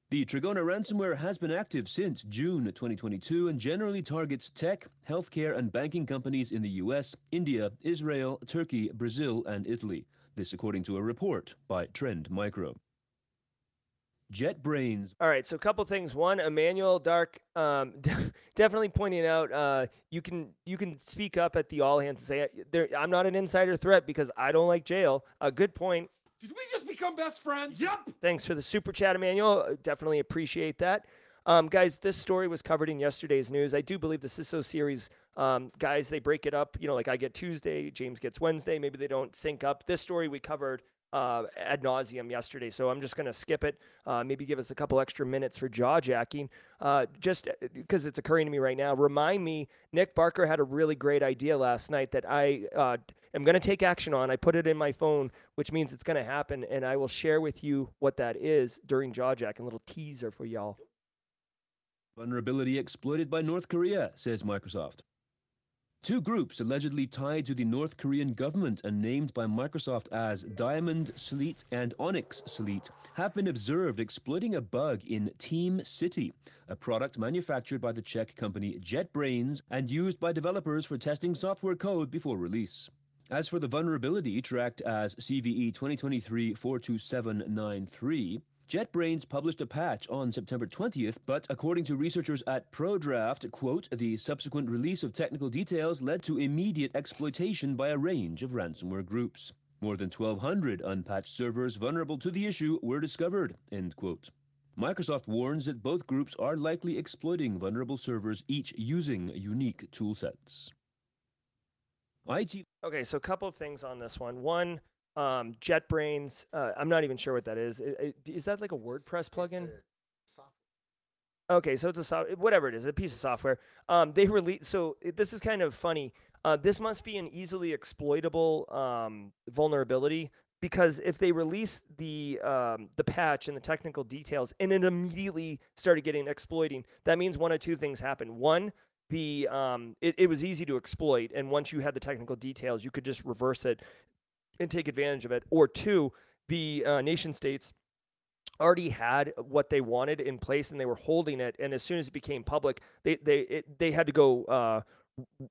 The Trigona ransomware has been active since June 2022 and generally targets tech, healthcare, and banking companies in the US, India, Israel, Turkey, Brazil, and Italy. This according to a report by Trend Micro. JetBrains All right, so a couple things. One, Emmanuel Dark, um, definitely pointing out uh, you can you can speak up at the all hands and say there, I'm not an insider threat because I don't like jail. A good point. Did we just become best friends? Yup. Thanks for the super chat, Emmanuel. Uh, Definitely appreciate that. Um, guys, this story was covered in yesterday's news. I do believe the CISO series, um, guys, they break it up. You know, like I get Tuesday, James gets Wednesday. Maybe they don't sync up. This story we covered uh, ad nauseum yesterday, so I'm just going to skip it. Uh, maybe give us a couple extra minutes for jaw jacking. Uh, just because it's occurring to me right now, remind me Nick Barker had a really great idea last night that I uh, am going to take action on. I put it in my phone, which means it's going to happen, and I will share with you what that is during jaw jack. A little teaser for y'all. vulnerability exploited by North Korea, says Microsoft. Two groups allegedly tied to the North Korean government and named by Microsoft as Diamond Sleet and Onyx Sleet have been observed exploiting a bug in TeamCity, a product manufactured by the Czech company JetBrains and used by developers for testing software code before release. As for the vulnerability tracked as CVE 2023 42793, JetBrains published a patch on September 20th, but according to researchers at PRODAFT, quote, the subsequent release of technical details led to immediate exploitation by a range of ransomware groups. More than 1,200 unpatched servers vulnerable to the issue were discovered, end quote. Microsoft warns that both groups are likely exploiting vulnerable servers, each using unique toolsets. IT Okay, so a couple of things on this one. One, um, JetBrains. Uh, I'm not even sure what that is. I- I- Is that like a WordPress plugin? Okay, so it's a so- whatever it is, a piece of software. Um, they release. So it, this is kind of funny. Uh, this must be an easily exploitable um, vulnerability because if they release the um, the patch and the technical details and it immediately started getting exploiting, that means one of two things happened. One, the um, it, it was easy to exploit, and once you had the technical details, you could just reverse it and take advantage of it. Or two, the uh, nation states already had what they wanted in place and they were holding it and as soon as it became public they they it, they had to go uh,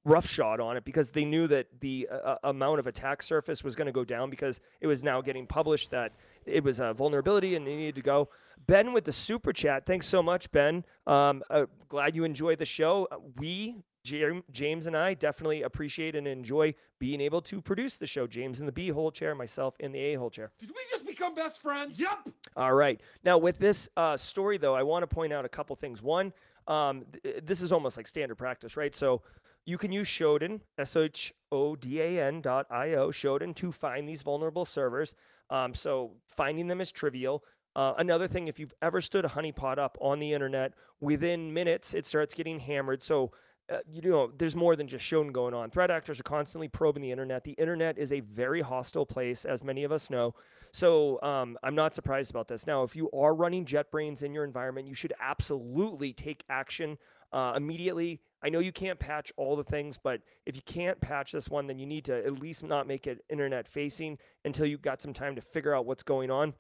roughshod on it because they knew that the uh, amount of attack surface was going to go down because it was now getting published that it was a vulnerability and it needed to go. Ben with the super chat, thanks so much, Ben. Um, uh, glad you enjoyed the show. Uh, We, James and I, definitely appreciate and enjoy being able to produce the show. James in the B hole chair, myself in the A hole chair. Did we just become best friends? Yep. All right. Now, with this uh, story, though, I want to point out a couple things. One, um, th- this is almost like standard practice, right? So you can use Shodan, S H O D A N dot I O, Shodan, to find these vulnerable servers. Um, so finding them is trivial. Uh, another thing, if you've ever stood a honeypot up on the internet, within minutes it starts getting hammered. So uh, you know, there's more than just Shodan going on. Threat actors are constantly probing the internet. The internet is a very hostile place, as many of us know. So um, I'm not surprised about this. Now, if you are running JetBrains in your environment, you should absolutely take action uh, immediately. I know you can't patch all the things, but if you can't patch this one, then you need to at least not make it internet facing until you've got some time to figure out what's going on.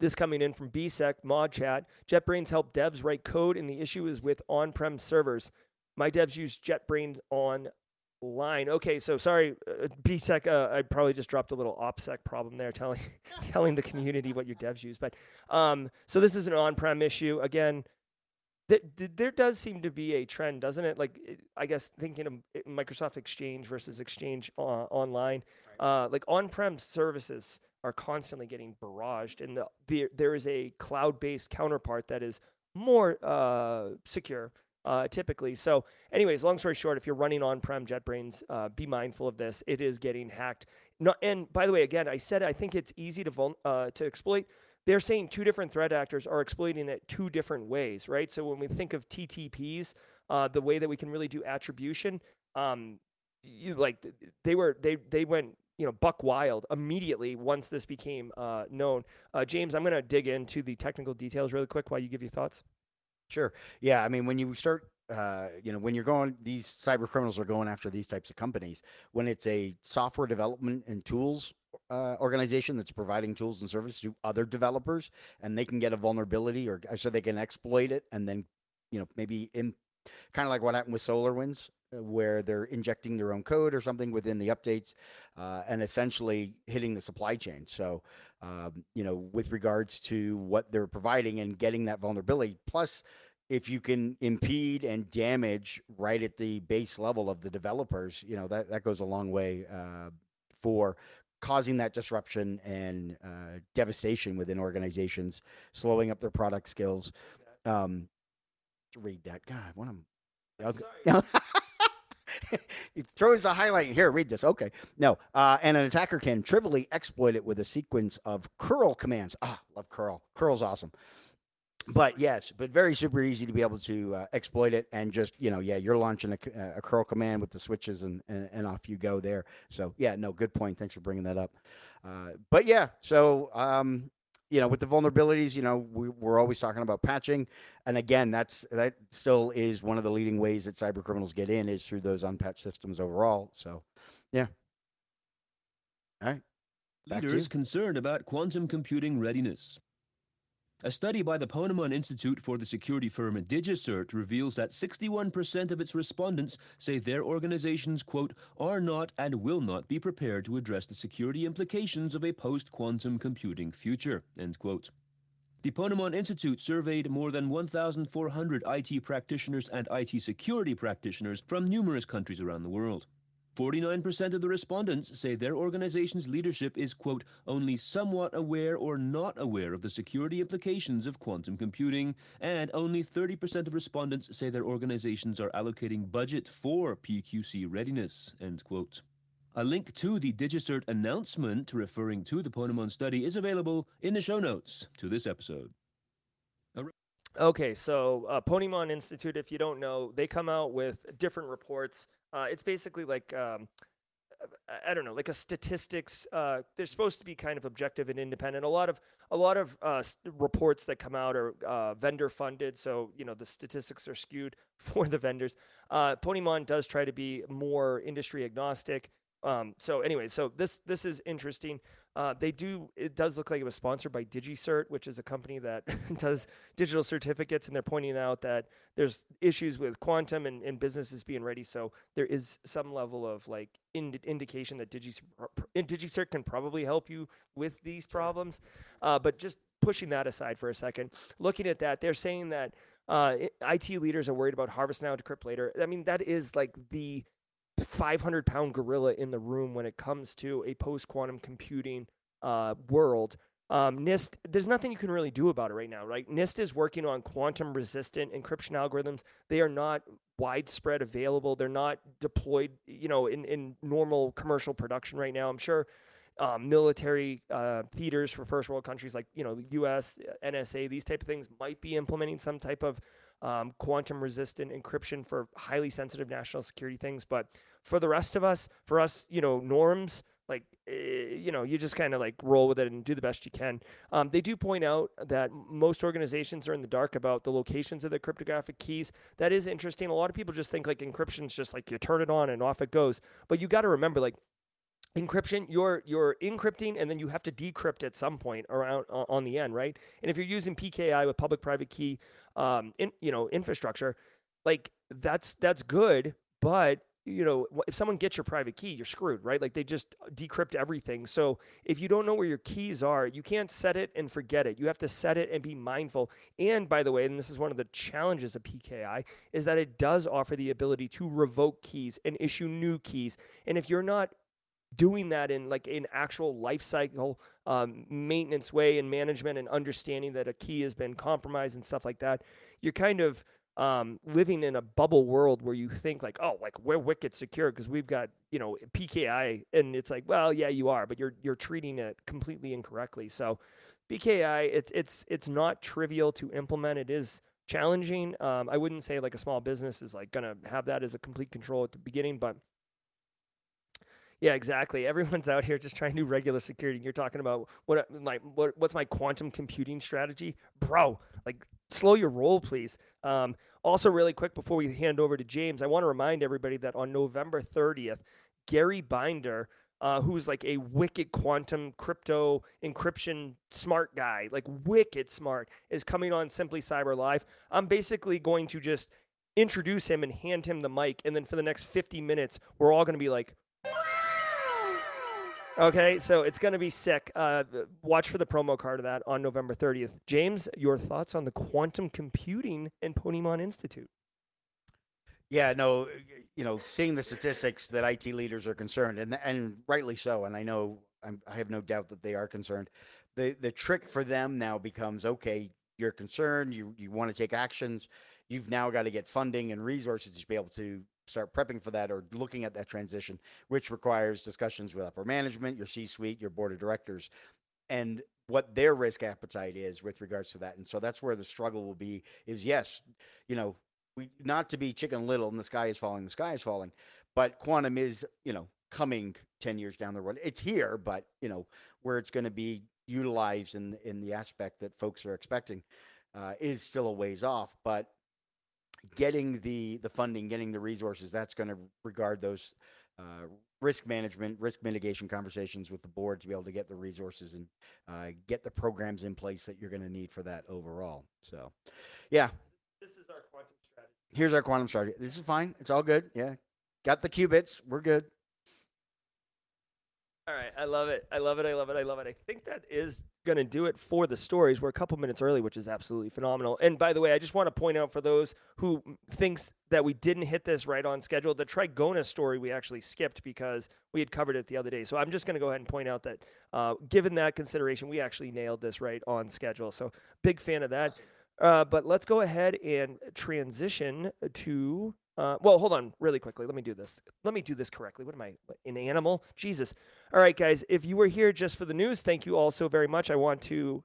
This coming in from BSEC Mod Chat. JetBrains help devs write code, and the issue is with on-prem servers. My devs use JetBrains online. Okay, so sorry, uh, BSEC. Uh, I probably just dropped a little OPSEC problem there, telling telling the community what your devs use. But um, so this is an on-prem issue again. Th- th- there does seem to be a trend, doesn't it? Like, I guess thinking of Microsoft Exchange versus Exchange uh, online, uh, like on-prem services are constantly getting barraged, and the, the, there is a cloud-based counterpart that is more uh, secure, uh, typically. So, anyways, long story short, if you're running on-prem JetBrains, uh, be mindful of this. It is getting hacked. No, and by the way, again, I said I think it's easy to vul- uh, to exploit. They're saying two different threat actors are exploiting it two different ways, right? So when we think of TTPs, uh, the way that we can really do attribution, um, you like they were they they went you know buck wild immediately once this became uh, known. Uh, James, I'm going to dig into the technical details really quick while you give your thoughts. Sure. Yeah. I mean, when you start, uh, you know, when you're going, these cyber criminals are going after these types of companies. When it's a software development and tools uh, organization that's providing tools and services to other developers, and they can get a vulnerability, or so they can exploit it, and then, you know, maybe in kind of like what happened with SolarWinds, uh, where they're injecting their own code or something within the updates, uh, and essentially hitting the supply chain. So, um, you know, with regards to what they're providing and getting that vulnerability, plus if you can impede and damage right at the base level of the developers, you know that that goes a long way uh, for causing that disruption and uh, devastation within organizations, slowing up their product skills. Um, to read that, God, what am okay. he throws a highlight here. Read this. Okay. No. Uh, and an attacker can trivially exploit it with a sequence of curl commands. Ah, love curl. Curl's awesome. But yes, but very super easy to be able to uh, exploit it and just you know yeah you're launching a curl command with the switches and, and and off you go there. So yeah, no, good point. Thanks for bringing that up. Uh, but yeah, so um, you know, with the vulnerabilities, you know, we, we're always talking about patching, and again, that's that still is one of the leading ways that cyber criminals get in is through those unpatched systems overall. So, yeah. All right. Back Leaders concerned about quantum computing readiness. A study by the Ponemon Institute for the security firm DigiCert reveals that 61% of its respondents say their organizations, quote, are not and will not be prepared to address the security implications of a post quantum computing future, end quote. The Ponemon Institute surveyed more than 1,400 IT practitioners and IT security practitioners from numerous countries around the world. 49% of the respondents say their organization's leadership is, quote, only somewhat aware or not aware of the security implications of quantum computing, and only 30% of respondents say their organizations are allocating budget for PQC readiness, end quote. A link to the DigiCert announcement referring to the Ponemon study is available in the show notes to this episode. Okay, so uh, Ponemon Institute, if you don't know, they come out with different reports. Uh, it's basically like um, I- don't know, like a statistics. Uh, they're supposed to be kind of objective and independent. A lot of a lot of uh, reports that come out are uh, vendor funded, so you know the statistics are skewed for the vendors. Uh, Ponemon does try to be more industry agnostic. Um, so anyway, so this this is interesting. Uh, they do. It does look like it was sponsored by DigiCert, which is a company that does digital certificates, and they're pointing out that there's issues with quantum and, and businesses being ready. So there is some level of like ind- indication that DigiCert, DigiCert can probably help you with these problems. Uh, but just pushing that aside for a second, looking at that, they're saying that uh, IT leaders are worried about harvest now, decrypt later. I mean, that is like the 500 pound gorilla in the room when it comes to a post quantum computing uh, world. Um, NIST, there's nothing you can really do about it right now, right? NIST is working on quantum resistant encryption algorithms. They are not widespread available. They're not deployed, you know, in, in normal commercial production right now. I'm sure um, military uh, theaters for first world countries like, you know, US, NSA, these type of things might be implementing some type of um, quantum resistant encryption for highly sensitive national security things. But for the rest of us, for us, you know, norms, like, eh, you know, you just kind of like roll with it and do the best you can. Um, they do point out that most organizations are in the dark about the locations of the cryptographic keys. That is interesting. A lot of people just think like encryption's just like you turn it on and off it goes. But you got to remember, like, encryption you're you're encrypting and then you have to decrypt at some point around on the end right and if you're using pki with public private key um in you know infrastructure like that's that's good but you know if someone gets your private key you're screwed right? Like they just decrypt everything. So if you don't know where your keys are you can't set it and forget it. You have to set it and be mindful. And by the way and this is one of the challenges of pki is that it does offer the ability to revoke keys and issue new keys. And if you're not doing that in like an actual life cycle um, maintenance way and management and understanding that a key has been compromised and stuff like that you're kind of um, living in a bubble world where you think like oh like we're wicked secure because we've got you know pki and it's like well yeah you are but you're you're treating it completely incorrectly so pki it's it's it's not trivial to implement it is challenging um, i wouldn't say like a small business is like gonna have that as a complete control at the beginning but yeah, exactly. Everyone's out here just trying to do regular security. You're talking about what my what, what's my quantum computing strategy, bro? Like, slow your roll, please. Um, also, really quick before we hand over to James, I want to remind everybody that on November 30th, Gary Binder, uh, who's like a wicked quantum crypto encryption smart guy, like wicked smart, is coming on Simply Cyber Live. I'm basically going to just introduce him and hand him the mic, and then for the next 50 minutes, we're all going to be like. Okay, so it's going to be sick. Uh, watch for the promo card of that on November 30th. James, your thoughts on the quantum computing and Ponemon Institute? Yeah, no, you know, seeing the statistics that IT leaders are concerned, and and rightly so, and I know I'm, I have no doubt that they are concerned. The the trick for them now becomes okay. You're concerned. You you want to take actions. You've now got to get funding and resources to be able to start prepping for that or looking at that transition, which requires discussions with upper management, your C-suite, your board of directors, and what their risk appetite is with regards to that. And so that's where the struggle will be. Is yes, you know, we not to be chicken little and the sky is falling, the sky is falling, but quantum is, you know, coming 10 years down the road. It's here, but you know, where it's going to be utilized in in the aspect that folks are expecting uh, is still a ways off. But getting the the funding, getting the resources, that's going to regard those uh, risk management, risk mitigation conversations with the board to be able to get the resources and uh, get the programs in place that you're going to need for that overall. So, yeah, This is our quantum strategy. here's our quantum strategy. This is fine. It's all good. Yeah, got the qubits. We're good. All right, I love it. I love it. I love it. I love it. I think that is going to do it for the stories. We're a couple minutes early, which is absolutely phenomenal. And by the way, I just want to point out for those who thinks that we didn't hit this right on schedule, the Trigona story we actually skipped because we had covered it the other day. So I'm just going to go ahead and point out that, uh, given that consideration, we actually nailed this right on schedule. So big fan of that. Uh, but let's go ahead and transition to. Uh, well, hold on, really quickly. Let me do this. Let me do this correctly. What am I, an animal? Jesus. All right, guys. If you were here just for the news, thank you all so very much. I want to.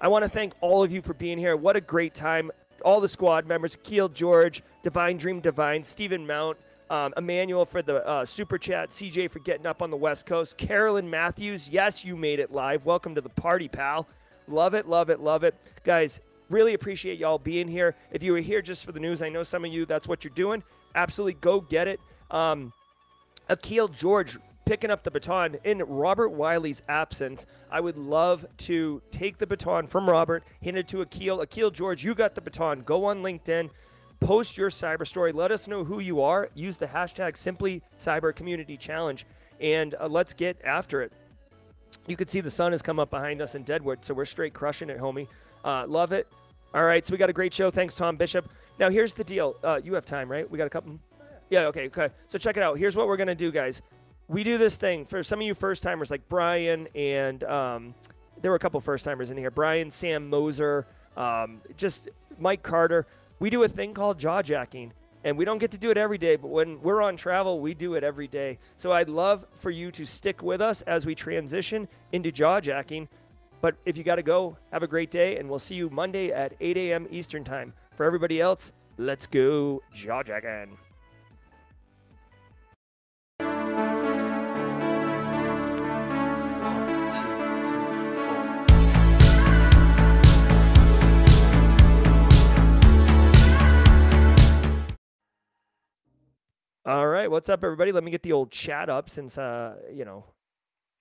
I want to thank all of you for being here. What a great time. All the squad members, Akil George, Divine Dream Divine, Stephen Mount, um, Emmanuel for the uh, super chat, CJ for getting up on the West Coast, Carolyn Matthews. Yes, you made it live. Welcome to the party, pal. Love it, love it, love it. Guys, really appreciate y'all being here. If you were here just for the news, I know some of you, that's what you're doing. Absolutely go get it. Um, Akil George picking up the baton in Robert Wiley's absence. I would love to take the baton from Robert, hand it to Akil. Akil George, you got the baton. Go on LinkedIn, post your cyber story. Let us know who you are. Use the hashtag Simply Cyber Community Challenge, and uh, let's get after it. You can see the sun has come up behind us in Deadwood, so we're straight crushing it, homie. Uh, love it. All right, so we got a great show. Thanks, Tom Bishop. Now, here's the deal. Uh, you have time, right? We got a couple. Yeah, okay, okay. So check it out. Here's what we're gonna do, guys. We do this thing for some of you first timers, like Brian and um, there were a couple first timers in here. Brian, Sam Moser, um, just Mike Carter. We do a thing called jaw jacking, and we don't get to do it every day. But when we're on travel, we do it every day. So I'd love for you to stick with us as we transition into jaw jacking. But if you got to go, have a great day, and we'll see you Monday at 8 a.m. Eastern Time. For everybody else, let's go jaw jacking. All right, what's up, everybody? Let me get the old chat up since uh, you know,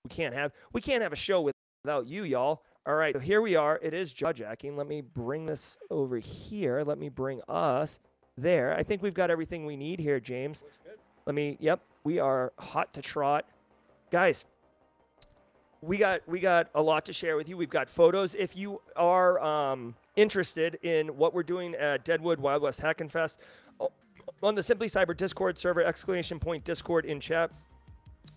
we can't have we can't have a show with- without you, y'all. All right, so here we are. It is jaw jacking. Let me bring this over here. Let me bring us there. I think we've got everything we need here, James. Let me. Yep, we are hot to trot, guys. We got we got a lot to share with you. We've got photos. If you are um, interested in what we're doing at Deadwood Wild West Hackin' Fest, on the Simply Cyber Discord server, exclamation point Discord in chat,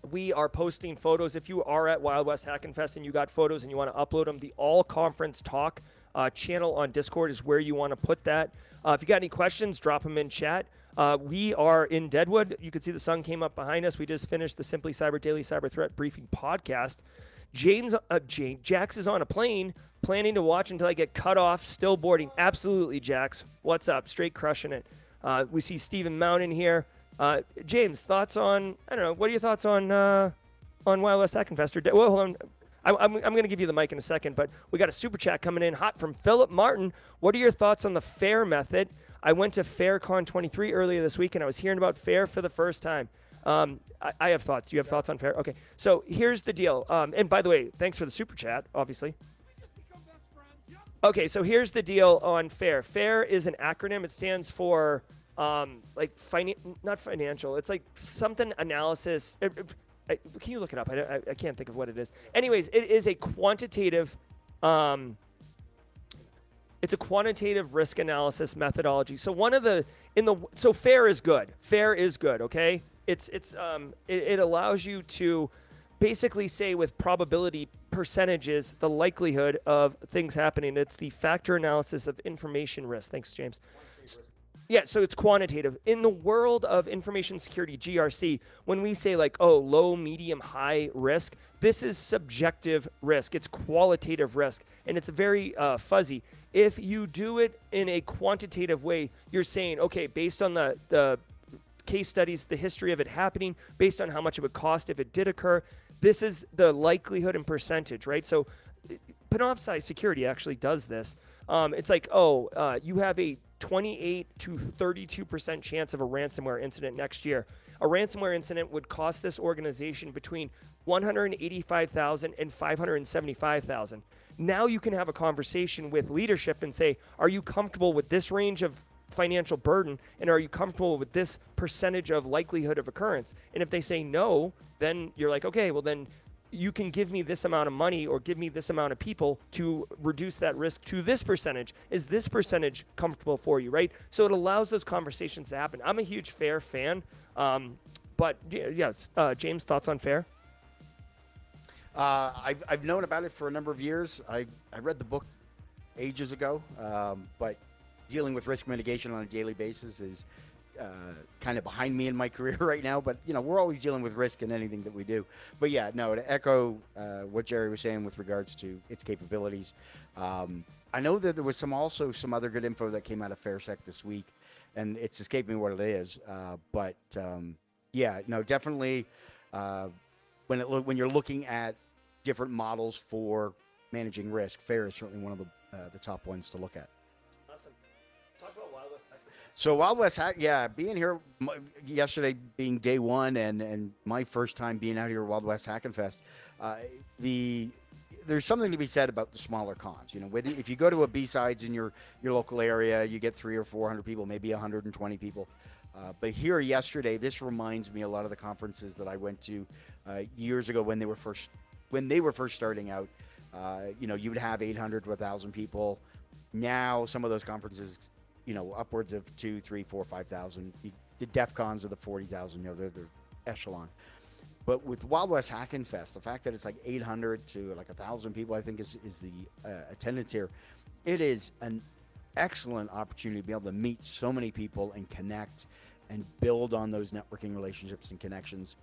we are posting photos. If you are at Wild West Hackin' Fest and you got photos and you want to upload them, the All Conference Talk uh, channel on Discord is where you want to put that. Uh, if you got any questions, drop them in chat. Uh, we are in Deadwood. You can see the sun came up behind us. We just finished the Simply Cyber Daily Cyber Threat Briefing podcast. Jane's uh, Jane Jax is on a plane, planning to watch until I get cut off. Still boarding. Absolutely, Jax. What's up? Straight crushing it. Uh, we see Stephen Mountain here. Uh, James, thoughts on? I don't know. What are your thoughts on uh, on Wild West Hackin' Fest? Or de- well, hold on. I, I'm, I'm going to give you the mic in a second, but we got a super chat coming in hot from Philip Martin. What are your thoughts on the FAIR method? I went to FairCon 23 earlier this week, and I was hearing about FAIR for the first time. Um, I, I have thoughts. Do you have thoughts on FAIR? Okay. So here's the deal. Um, and by the way, thanks for the super chat, obviously. Okay, so here's the deal on FAIR. FAIR is an acronym. It stands for um, like finan- not financial. It's like something analysis. uh, uh, I, can you look it up? I, I, I can't think of what it is. Anyways, it is a quantitative. Um, it's a quantitative risk analysis methodology. So one of the in the so fair is good. Fair is good. Okay, it's it's um it, it allows you to basically say with probability percentages the likelihood of things happening. It's the factor analysis of information risk. Thanks, James. Yeah, so it's quantitative. In the world of information security, GRC, when we say like, oh, low, medium, high risk, this is subjective risk. It's qualitative risk, and it's very uh, fuzzy. If you do it in a quantitative way, you're saying, okay, based on the, the case studies, the history of it happening, based on how much it would cost if it did occur. This is the likelihood and percentage, right? So, Panoptcy Security actually does this. Um, it's like, oh, uh, you have a 28 to 32% chance of a ransomware incident next year. A ransomware incident would cost this organization between 185,000 and 575,000. Now you can have a conversation with leadership and say, are you comfortable with this range of financial burden and are you comfortable with this percentage of likelihood of occurrence? And if they say no, then you're like, okay, well then you can give me this amount of money or give me this amount of people to reduce that risk to this percentage. Is this percentage comfortable for you, right? So it allows those conversations to happen. I'm a huge fair fan. Um, but yeah, uh, James, thoughts on fair? Uh, I've, I've known about it for a number of years. I, I read the book ages ago, um, but dealing with risk mitigation on a daily basis is uh, kind of behind me in my career right now. But you know, we're always dealing with risk in anything that we do. But yeah, no, to echo uh, what Jerry was saying with regards to its capabilities, um, I know that there was some also some other good info that came out of FairSec this week, and it's escaping me what it is. Uh, but um, yeah, no, definitely. Uh, when it lo- when you're looking at different models for managing risk, Fair is certainly one of the uh, the top ones to look at. So Wild West, Hack, yeah, being here yesterday, being day one, and and my first time being out here at Wild West Hackin' Fest, uh, the there's something to be said about the smaller cons. You know, whether if you go to a B sides in your your local area, you get three or four hundred people, maybe 120 people. Uh, but here yesterday, this reminds me a lot of the conferences that I went to uh, years ago when they were first when they were first starting out. Uh, you know, you would have 800 to 1,000 people. Now, some of those conferences, you know, upwards of two, three, four, five thousand. The DEF cons are the 40,000. You know, they're the echelon. But with Wild West Hackin' Fest, the fact that it's like 800 to like 1,000 people, I think is, is the uh, attendance here. It is an excellent opportunity to be able to meet so many people and connect and build on those networking relationships and connections.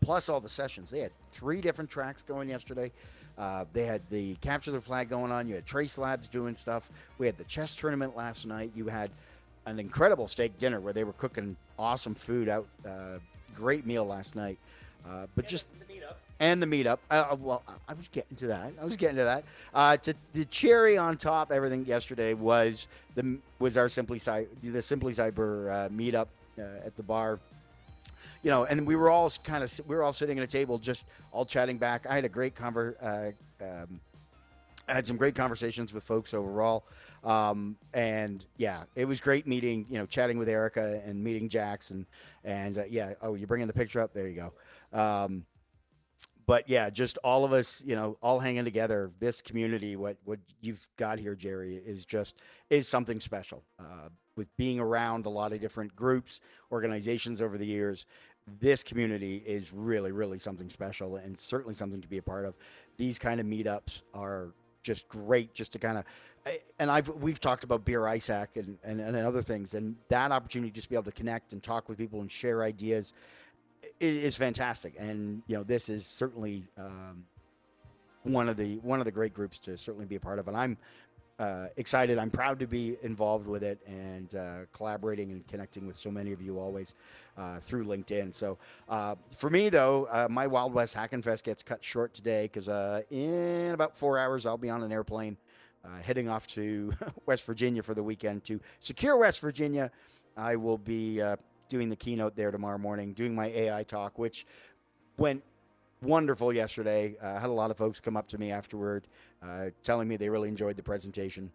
Plus, all the sessions. They had three different tracks going yesterday. Uh, they had the Capture the Flag going on. You had Trace Labs doing stuff. We had the chess tournament last night. You had an incredible steak dinner where they were cooking awesome food out. Uh, great meal last night. Uh, but just and the meetup. Uh, uh, well, I- I was getting to that. I was getting to that. Uh, to the cherry on top, everything yesterday was the was our simply Cy- the simply cyber uh, meetup uh, at the bar. You know, and we were all kind of we were all sitting at a table, just all chatting back. I had a great conver. Uh, um, I had some great conversations with folks overall. Um, and yeah, it was great meeting, you know, chatting with Erica and meeting Jax and, and uh, yeah. Oh, you're bringing the picture up. There you go. Um, but yeah, just all of us, you know, all hanging together. This community, what what you've got here, Jerry, is just is something special. Uh, with being around a lot of different groups, organizations over the years, this community is really, really something special, and certainly something to be a part of. These kind of meetups are just great, just to kind of. And I've we've talked about beer ISAC and, and, and other things, and that opportunity just to be able to connect and talk with people and share ideas is fantastic. And you know, this is certainly um, one of the one of the great groups to certainly be a part of. And I'm uh, excited. I'm proud to be involved with it and uh, collaborating and connecting with so many of you always uh, through LinkedIn. So uh, for me, though, uh, my Wild West Hackin' Fest gets cut short today because uh, in about four hours I'll be on an airplane heading off to West Virginia for the weekend to secure West Virginia. I will be doing the keynote there tomorrow morning, doing my AI talk, which went wonderful yesterday. Uh, I had a lot of folks come up to me afterward, uh, telling me they really enjoyed the presentation.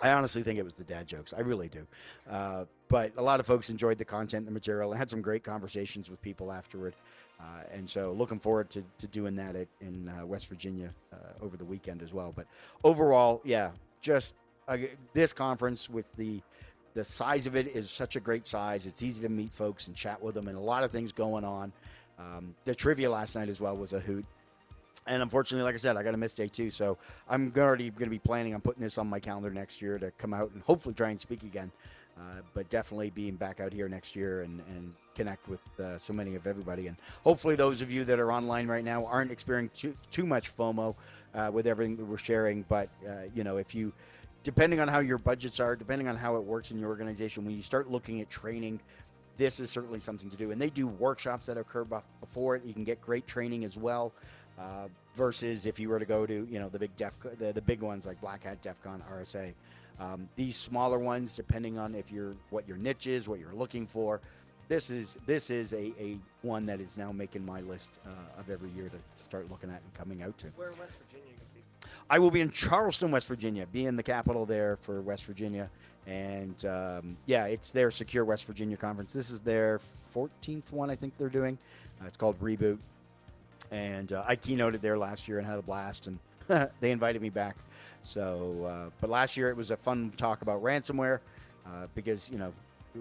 I honestly think it was the dad jokes. I really do. Uh, but a lot of folks enjoyed the content, the material, and had some great conversations with people afterward. Uh, and so, looking forward to, to doing that at, in uh, West Virginia uh, over the weekend as well. But overall, yeah, just uh, this conference with the the size of it is such a great size. It's easy to meet folks and chat with them, and a lot of things going on. Um, the trivia last night as well was a hoot. And unfortunately, like I said, I got to miss day two. So I'm already going to be planning on putting this on my calendar next year to come out and hopefully try and speak again. Uh, but definitely being back out here next year and, and connect with uh, so many of everybody. And hopefully, those of you that are online right now aren't experiencing too, too much FOMO uh, with everything that we're sharing. But, uh, you know, if you, depending on how your budgets are, depending on how it works in your organization, when you start looking at training, this is certainly something to do. And they do workshops that occur before it. You can get great training as well. Uh, versus if you were to go to you know the big def the, the big ones like Black Hat, DEF CON, RSA. Um, these smaller ones, depending on if you're what your niche is, what you're looking for, this is this is a, a one that is now making my list uh, of every year to start looking at and coming out to. Where in West Virginia you be? I will be in Charleston, West Virginia, being the capital there for West Virginia. And um, yeah, it's their Secure West Virginia conference. This is their 14th one, I think they're doing. Uh, it's called Reboot. And uh, I keynoted there last year and had a blast, and they invited me back. So, uh, but last year it was a fun talk about ransomware uh, because, you know,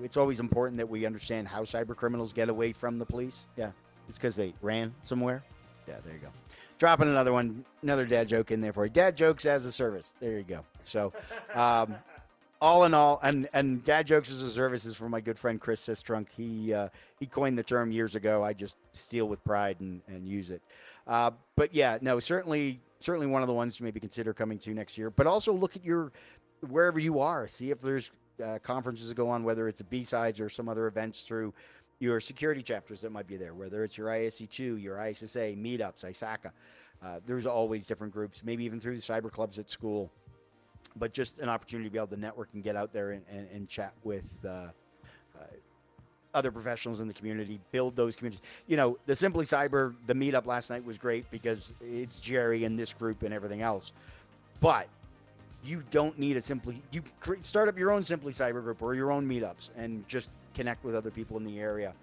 it's always important that we understand how cyber criminals get away from the police. Yeah, it's because they ran somewhere. Yeah, there you go dropping another one, another dad joke in there for you. Dad jokes as a service. There you go. So, um, all in all, and and dad jokes as a service is from my good friend Chris Sistrunk. He uh, he coined the term years ago. I just steal with pride and and use it. Uh, but yeah, no, certainly certainly one of the ones to maybe consider coming to next year. But also look at your wherever you are. See if there's uh, conferences that go on, whether it's B sides or some other events through your security chapters that might be there, whether it's your ISC2, your ISSA, meetups, ISACA. Uh, there's always different groups, maybe even through the cyber clubs at school. But just an opportunity to be able to network and get out there and, and, and chat with uh, uh, other professionals in the community, build those communities. You know, the Simply Cyber, the meetup last night was great because it's Jerry and this group and everything else. But you don't need a simply you cre- start up your own simply cyber group or your own meetups and just connect with other people in the area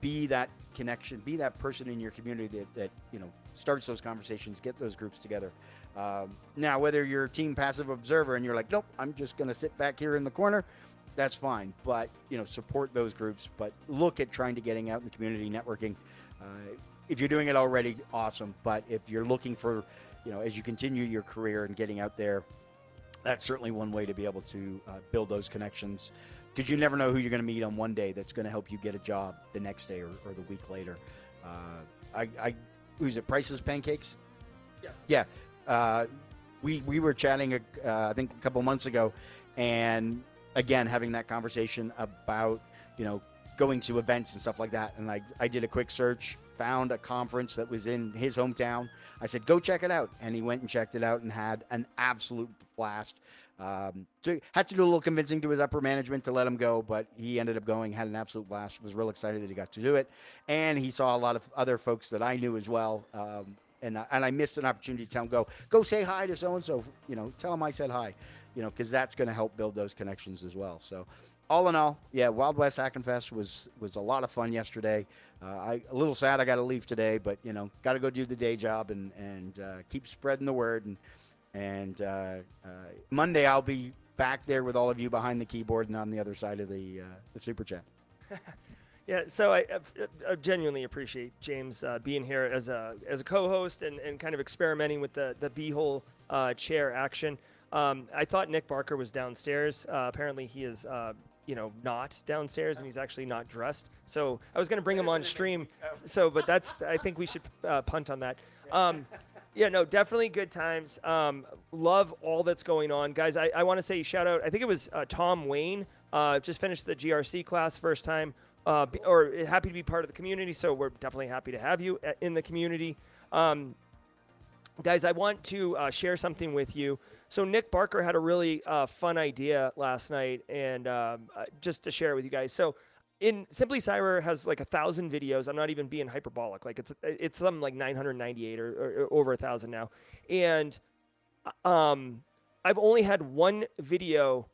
be that connection be that person in your community that, that you know starts those conversations get those groups together um, now whether you're a team passive observer and you're like nope i'm just going to sit back here in the corner that's fine but you know support those groups but look at trying to getting out in the community networking uh, if you're doing it already awesome but if you're looking for you know as you continue your career and getting out there that's certainly one way to be able to uh, build those connections because you never know who you're going to meet on one day that's going to help you get a job the next day or, or the week later. Uh, I, I, who's it? Prices Pancakes. Yeah. Yeah. Uh, we we were chatting, uh, I think, a couple months ago, and again having that conversation about you know going to events and stuff like that. And I I did a quick search, found a conference that was in his hometown. I said, go check it out, and he went and checked it out and had an absolute blast. Um, so had to do a little convincing to his upper management to let him go, but he ended up going, had an absolute blast, was real excited that he got to do it, and he saw a lot of other folks that I knew as well. Um, and I, and I missed an opportunity to tell him go go say hi to so and so, you know, tell him I said hi, you know, because that's going to help build those connections as well. So. All in all, yeah, Wild West Hackin' Fest was was a lot of fun yesterday. Uh, I a little sad I got to leave today, but you know, got to go do the day job and and uh, keep spreading the word and and uh, uh, Monday, I'll be back there with all of you behind the keyboard and on the other side of the, uh, the super chat. Yeah, so I, I, genuinely appreciate James uh, being here as a as a co-host and, and kind of experimenting with the the beehole uh, chair action. Um, I thought Nick Barker was downstairs. Uh, apparently, he is. Uh, you know, not downstairs, and he's actually not dressed. So I was going to bring him on stream. So, but that's I think we should uh, punt on that. Um, yeah, no, definitely good times. Um, love all that's going on, guys. I, I want to say shout out. I think it was uh, Tom Wayne. Uh, just finished the GRC class first time, uh, or happy to be part of the community. So we're definitely happy to have you in the community. Um, guys, I want to uh, share something with you. So Nick Barker had a really uh, fun idea last night, and um, uh, just to share it with you guys. So in Simply Cyber has like a thousand videos. I'm not even being hyperbolic. Like it's it's some like 998 or, or, or over a thousand now, and um, I've only had one video.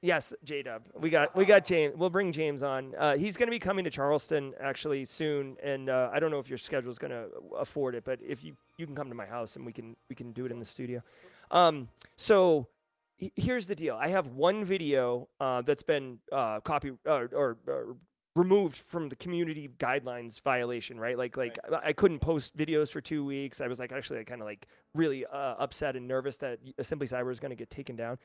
Yes, J Dub. We got we got James. We'll bring James on. Uh, he's going to be coming to Charleston actually soon, and uh, I don't know if your schedule is going to afford it, but if you you can come to my house and we can we can do it in the studio. Um, so he- here's the deal. I have one video uh, that's been uh, copy or, or, or removed from the community guidelines violation, right? Like like I I couldn't post videos for two weeks. I was like actually I kind of like really uh, upset and nervous that y- Simply Cyber is going to get taken down.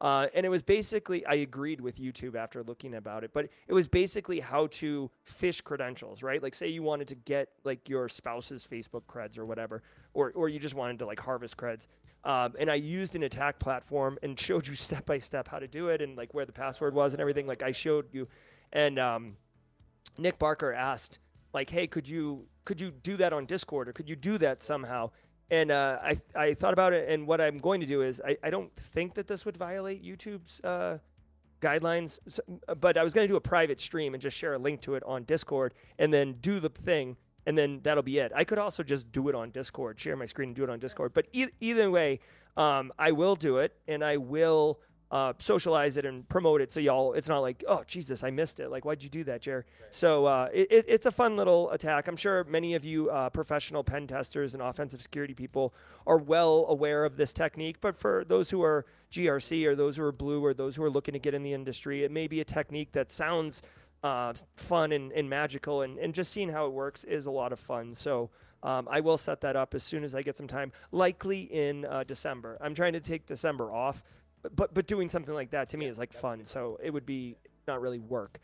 Uh, and it was basically I agreed with YouTube after looking about it, but it was basically how to phish credentials, right? Like say you wanted to get like your spouse's Facebook creds or whatever, or or you just wanted to like harvest creds. Um, and I used an attack platform and showed you step by step how to do it and like where the password was and everything. Like I showed you, and um, Nick Barker asked, like, "Hey, could you could you do that on Discord or could you do that somehow?" And uh, I I thought about it, and what I'm going to do is I, I don't think that this would violate YouTube's uh, guidelines, s- but I was going to do a private stream and just share a link to it on Discord, and then do the thing, and then that'll be it. I could also just do it on Discord, share my screen and do it on Discord. But e- either way, um, I will do it, and I will uh, socialize it and promote it so y'all it's not like oh jesus i missed it. Like why'd you do that jer? So uh, it, it, it's a fun little attack. I'm sure many of you uh, professional pen testers and offensive security people are well aware of this technique but for those who are grc or those who are blue or those who are looking to get in the industry it may be a technique that sounds uh, fun and, and magical and, and just seeing how it works is a lot of fun. So um, I will set that up as soon as I get some time, likely in uh, December. I'm trying to take December off, but but doing something like that to me is like fun. So it would be not really work.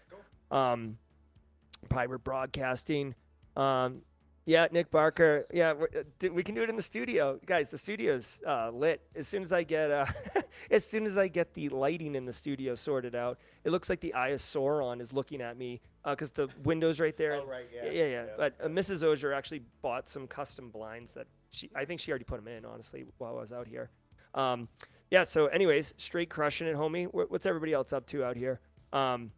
Um, private broadcasting. Um, yeah, Nick Barker. Yeah, uh, we can do it in the studio, guys. The studio's uh, lit. As soon as I get, uh, as soon as I get the lighting in the studio sorted out, it looks like the Eye of Sauron is looking at me because the window's right there. Oh, right, yeah, yeah, yeah. yeah. But uh, Mrs. Auger actually bought some custom blinds that she, I think she already put them in, honestly, while I was out here. Um, yeah. So, anyways, straight crushing it, homie. What's everybody else up to out here? Um,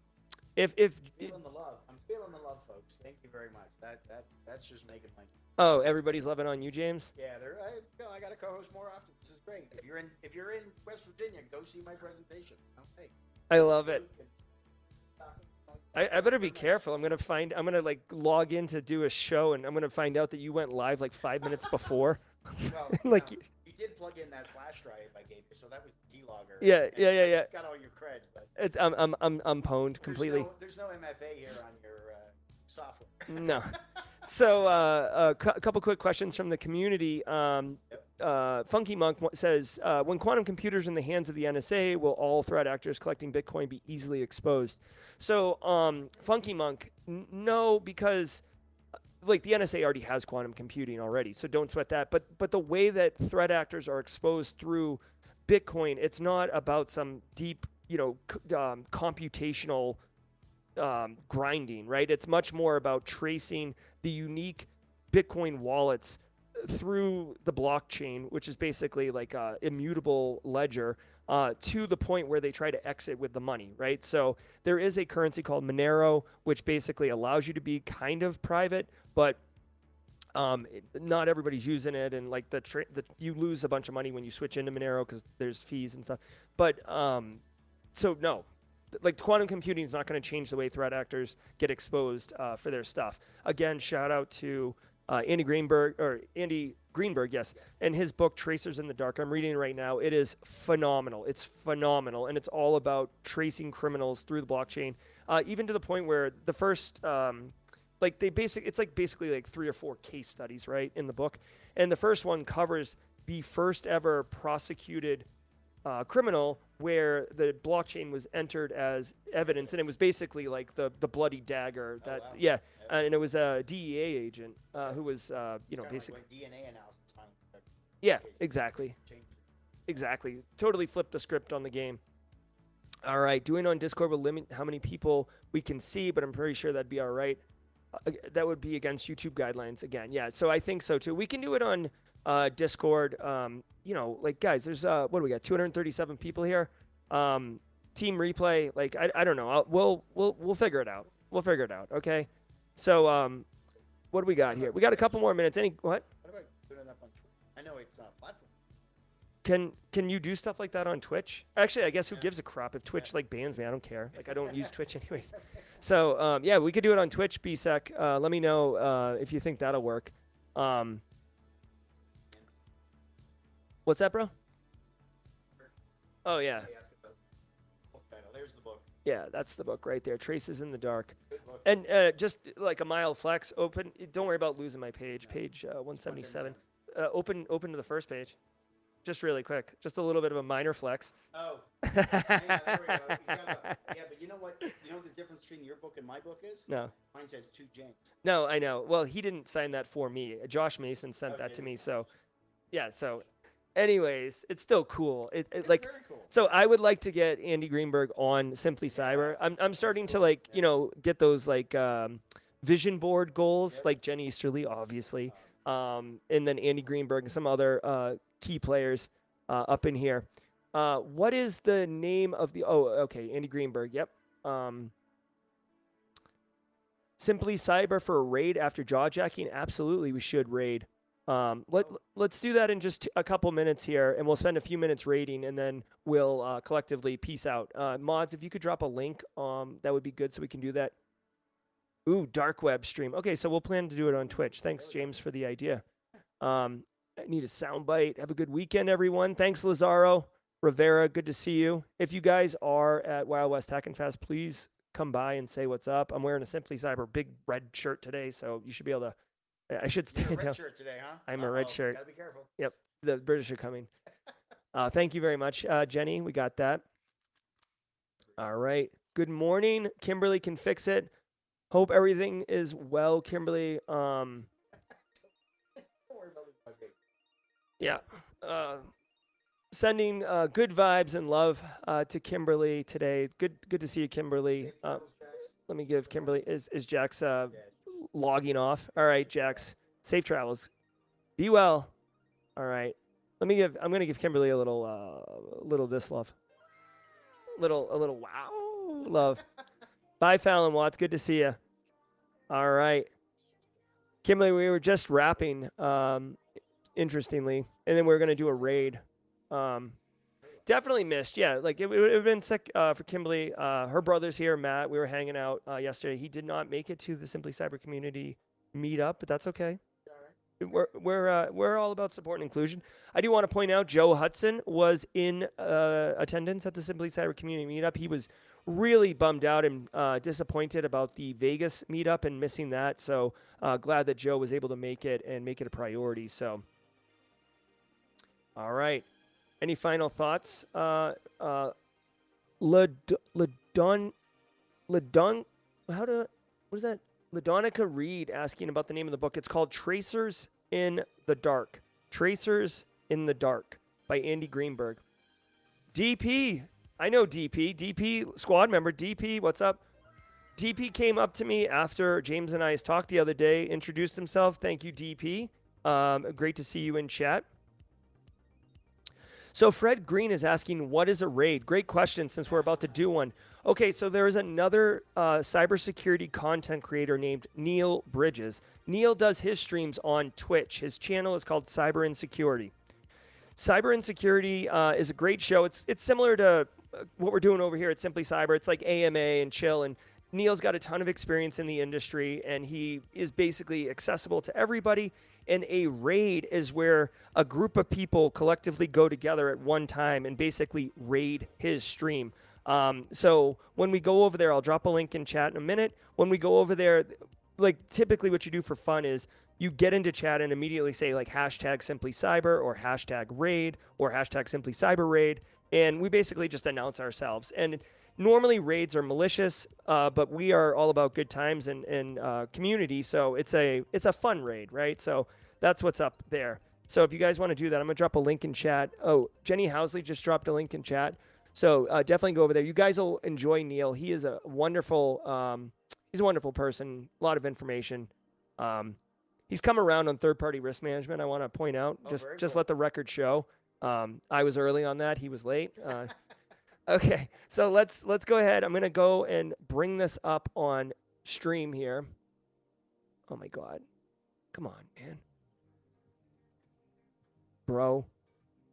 if if Feeling the love. I'm feeling the love, folks. Thank you very much. That that that's just making my. oh, everybody's loving on you, James. Yeah, they're. I, you know, I got to co-host more often. This is great. If you're in if you're in West Virginia, go see my presentation. Okay. I love it. I, I better be careful. I'm gonna find. I'm gonna like log in to do a show, and I'm gonna find out that you went live like five minutes before. Well, Like you did plug in that flash drive I gave you, so that was keylogger. Yeah, and yeah, yeah, yeah. Got all your creds, but It's, I'm I'm I'm I'm pwned completely. There's no, there's no MFA here on your uh, software. No. So, uh, a cou- couple quick questions from the community. Um, uh, Funky Monk says, uh, "When quantum computers in the hands of the NSA, will all threat actors collecting Bitcoin be easily exposed?" So, um, Funky Monk, n- no, because uh, like the NSA already has quantum computing already, so don't sweat that. But but the way that threat actors are exposed through Bitcoin, it's not about some deep, you know, c- um, computational um, grinding, right? It's much more about tracing the unique Bitcoin wallets through the blockchain, which is basically like a immutable ledger, uh, to the point where they try to exit with the money, right? So there is a currency called Monero, which basically allows you to be kind of private, but um, not everybody's using it, and like the, tra- the you lose a bunch of money when you switch into Monero because there's fees and stuff. But um, so no, like quantum computing is not going to change the way threat actors get exposed uh, for their stuff. Again, shout out to uh, Andy Greenberg or Andy Greenberg, yes, and his book Tracers in the Dark. I'm reading it right now. It is phenomenal. It's phenomenal, and it's all about tracing criminals through the blockchain, uh, even to the point where the first. Um, like they basic it's like basically like three or four case studies right in the book and the first one covers the first ever prosecuted uh, criminal where the blockchain was entered as evidence and it was basically like the the bloody dagger that yeah and it was a DEA agent uh, who was uh, you know Kinda like basically DNA analysis yeah exactly. exactly. Totally flipped the script on the game. All right doing on discord will limit how many people we can see but i'm pretty sure that'd be all right. Uh, that would be against youtube guidelines again. Yeah so i think so too. We can do it on uh, discord um, you know like guys there's uh, what do we got 237 people here um, team replay like i, I don't know I'll, we'll we'll we'll figure it out we'll figure it out okay so um, what do we got here we got a couple more minutes any what What about putting up on Twitter? I know it's not platform. Can can you do stuff like that on Twitch? Actually, I guess who gives a crap if Twitch like bans me? I don't care. Like I don't use Twitch anyways. So um, yeah, we could do it on Twitch. BSEC. Uh, let me know uh, if you think that'll work. Um, what's that, bro? Oh yeah, They asked about book title. There's the book. yeah, that's the book right there. Traces in the dark. And uh, just like a mild flex, open. Don't worry about losing my page. Page uh, 177. Uh, open open to the first page. Just really quick. Just a little bit of a minor flex. Oh. yeah, there we go. Yeah, but you know what? You know the difference between your book and my book is? No. Mine says two James. No, I know. Well, he didn't sign that for me. Josh Mason sent Oh, that to me. So, yeah. So, anyways, it's still cool. It, it like very cool. so I would like to get Andy Greenberg on Simply Cyber. I'm I'm starting to like you know get those like um, vision board goals like Jenny Easterly obviously, um, and then Andy Greenberg and some other uh, key players uh, up in here. Uh, what is the name of the? Oh, okay, Andy Greenberg. Yep. Um, Simply Cyber for a raid after jaw jacking. Absolutely, we should raid. Um, let let's do that in just a couple minutes here, and we'll spend a few minutes rating, and then we'll uh, collectively peace out. Uh, mods, if you could drop a link, um, that would be good, so we can do that. Ooh, dark web stream. Okay, so we'll plan to do it on Twitch. Thanks, James, for the idea. Um, I need a soundbite. Have a good weekend, everyone. Thanks, Lazaro Rivera. Good to see you. If you guys are at Wild West Hackin' Fest, please come by and say what's up. I'm wearing a Simply Cyber big red shirt today, so you should be able to. I- should stand You're a red shirt today, huh? I'm a red shirt. Gotta be careful. Yep, the British are coming. Uh, thank you very much, uh, Jenny. We got that. All right. Good morning. Kimberly can fix it. Hope everything is well, Kimberly. Um, yeah. Uh, sending uh, good vibes and love uh, to Kimberly today. Good, good to see you, Kimberly. Uh, let me give Kimberly is is Jax uh, logging off. All right, Jax. Safe travels. Be well. All right. Let me give. I'm gonna give Kimberly a little, uh, little this love. Little, a little wow love. Bye, Fallon Watts. Good to see you. All right, Kimberly. We were just wrapping. Um, interestingly, and then we are gonna do a raid. Um, definitely missed. Yeah, like it, would have been sick uh, for Kimberly. Uh, her brother's here, Matt. We were hanging out uh, yesterday. He did not make it to the Simply Cyber community meetup, but that's okay. We're we're uh, we're all about support and inclusion. I do want to point out Joe Hudson was in uh, attendance at the Simply Cyber community meetup. He was really bummed out and uh, disappointed about the Vegas meetup and missing that. So uh, glad that Joe was able to make it and make it a priority. So, all right. Any final thoughts? Uh, uh, Lad- Ladon, Ladon, how to, what is that? Ladonica Reed asking about the name of the book. It's called Tracers in the Dark. Tracers in the Dark by Andy Greenberg. DP, I know DP. DP squad member. DP, what's up? DP came up to me after James and I's talked the other day, introduced himself. Thank you, DP. Um, great to see you in chat. So Fred Green is asking, "What is a raid?" Great question, since we're about to do one. Okay, so there is another uh, cybersecurity content creator named Neil Bridges. Neil does his streams on Twitch. His channel is called Cyber Insecurity. Cyber Insecurity uh, is a great show. It's it's similar to uh, what we're doing over here at Simply Cyber. It's like AMA and chill. And Neil's got a ton of experience in the industry, and he is basically accessible to everybody. And a raid is where a group of people collectively go together at one time and basically raid his stream. Um, so when we go over there, I'll drop a link in chat in a minute. When we go over there, like typically what you do for fun is you get into chat and immediately say like hashtag simply cyber or hashtag raid or hashtag simply cyber raid and we basically just announce ourselves and normally raids are malicious uh, but we are all about good times and, and uh, community so it's a it's a fun raid right? So that's what's up there. So if you guys want to do that i'm gonna drop a link in chat. Oh jenny housley just dropped a link in chat. So uh, definitely go over there. You guys will enjoy neil. He is a wonderful um, he's a wonderful person a lot of information. Um, he's come around on third party risk management i want to point out. Oh, just just cool. let the record show. Um, i was early on that. He was late. Uh, okay so let's let's go ahead. I'm to go and bring this up on stream here. Oh my god. Come on man. Bro.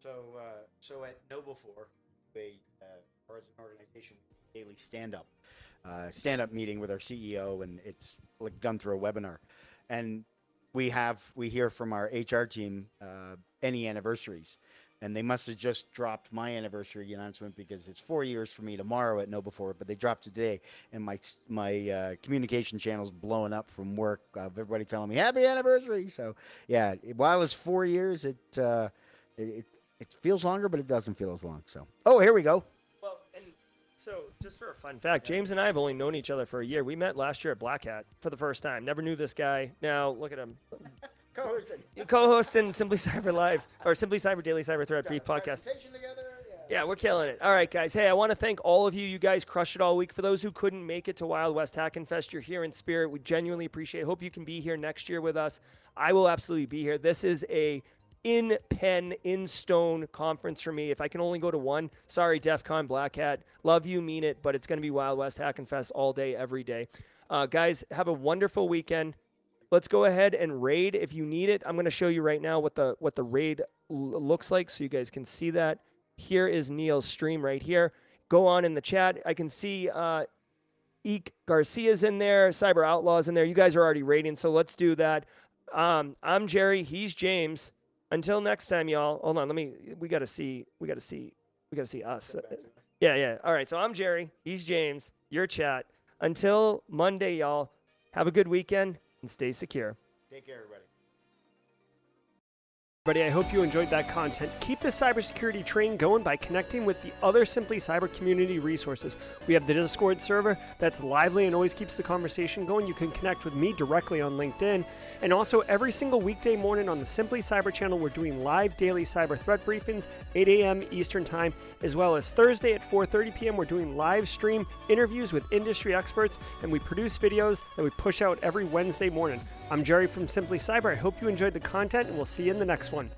So, uh, so at KnowBe4, they, uh, or as an organization, daily stand up, uh, stand up meeting with our CEO, and it's like done through a webinar. And we have, we hear from our HR team uh, any anniversaries. And they must have just dropped my anniversary announcement because it's four years for me tomorrow at KnowBe4, but they dropped today, and my my uh, communication channel's blowing up from work of everybody telling me happy anniversary. So yeah, while it's four years, it uh, it it feels longer, but it doesn't feel as long. So, oh, here we go. Well, and so just for a fun fact, James and I have only known each other for a year. We met last year at Black Hat for the first time. Never knew this guy. Now look at him. Co-hosting. co-hosting Simply Cyber Live or Simply Cyber Daily Cyber Threat Brief podcast. Yeah, we're killing it. All right, guys. Hey, I want to thank all of you. You guys crushed it all week. For those who couldn't make it to Wild West Hackin' Fest, you're here in spirit. We genuinely appreciate it. Hope you can be here next year with us. I will absolutely be here. This is a in pen, in stone conference for me. If I can only go to one, sorry, DEF CON Black Hat. Love you, mean it, but it's going to be Wild West Hackin' Fest all day, every day. Uh, guys, have a wonderful weekend let's go ahead and raid if you need it. I'm going to show you right now what the what the raid l- looks like so you guys can see that. Here is neil's stream right here. Go on in the chat. I can see uh eek garcia's in there cyber outlaws in there. You guys are already raiding so let's do that. Um i'm jerry he's james. Until next time y'all. Hold on let me we gotta see we gotta see we gotta see us. Yeah yeah. All right so i'm jerry he's james your chat. Until monday y'all. Have a good weekend and stay secure. Take care, everybody. Everybody, I hope you enjoyed that content. Keep the cybersecurity train going by connecting with the other Simply Cyber community resources. We have the Discord server that's lively and always keeps the conversation going. You can connect with me directly on LinkedIn. And also, every single weekday morning on the Simply Cyber channel, we're doing live daily cyber threat briefings, 8 a.m. Eastern Time, as well as Thursday at 4:30 p.m. We're doing live stream interviews with industry experts, and we produce videos that we push out every Wednesday morning. I'm Jerry from Simply Cyber. I hope you enjoyed the content, and we'll see you in the next one.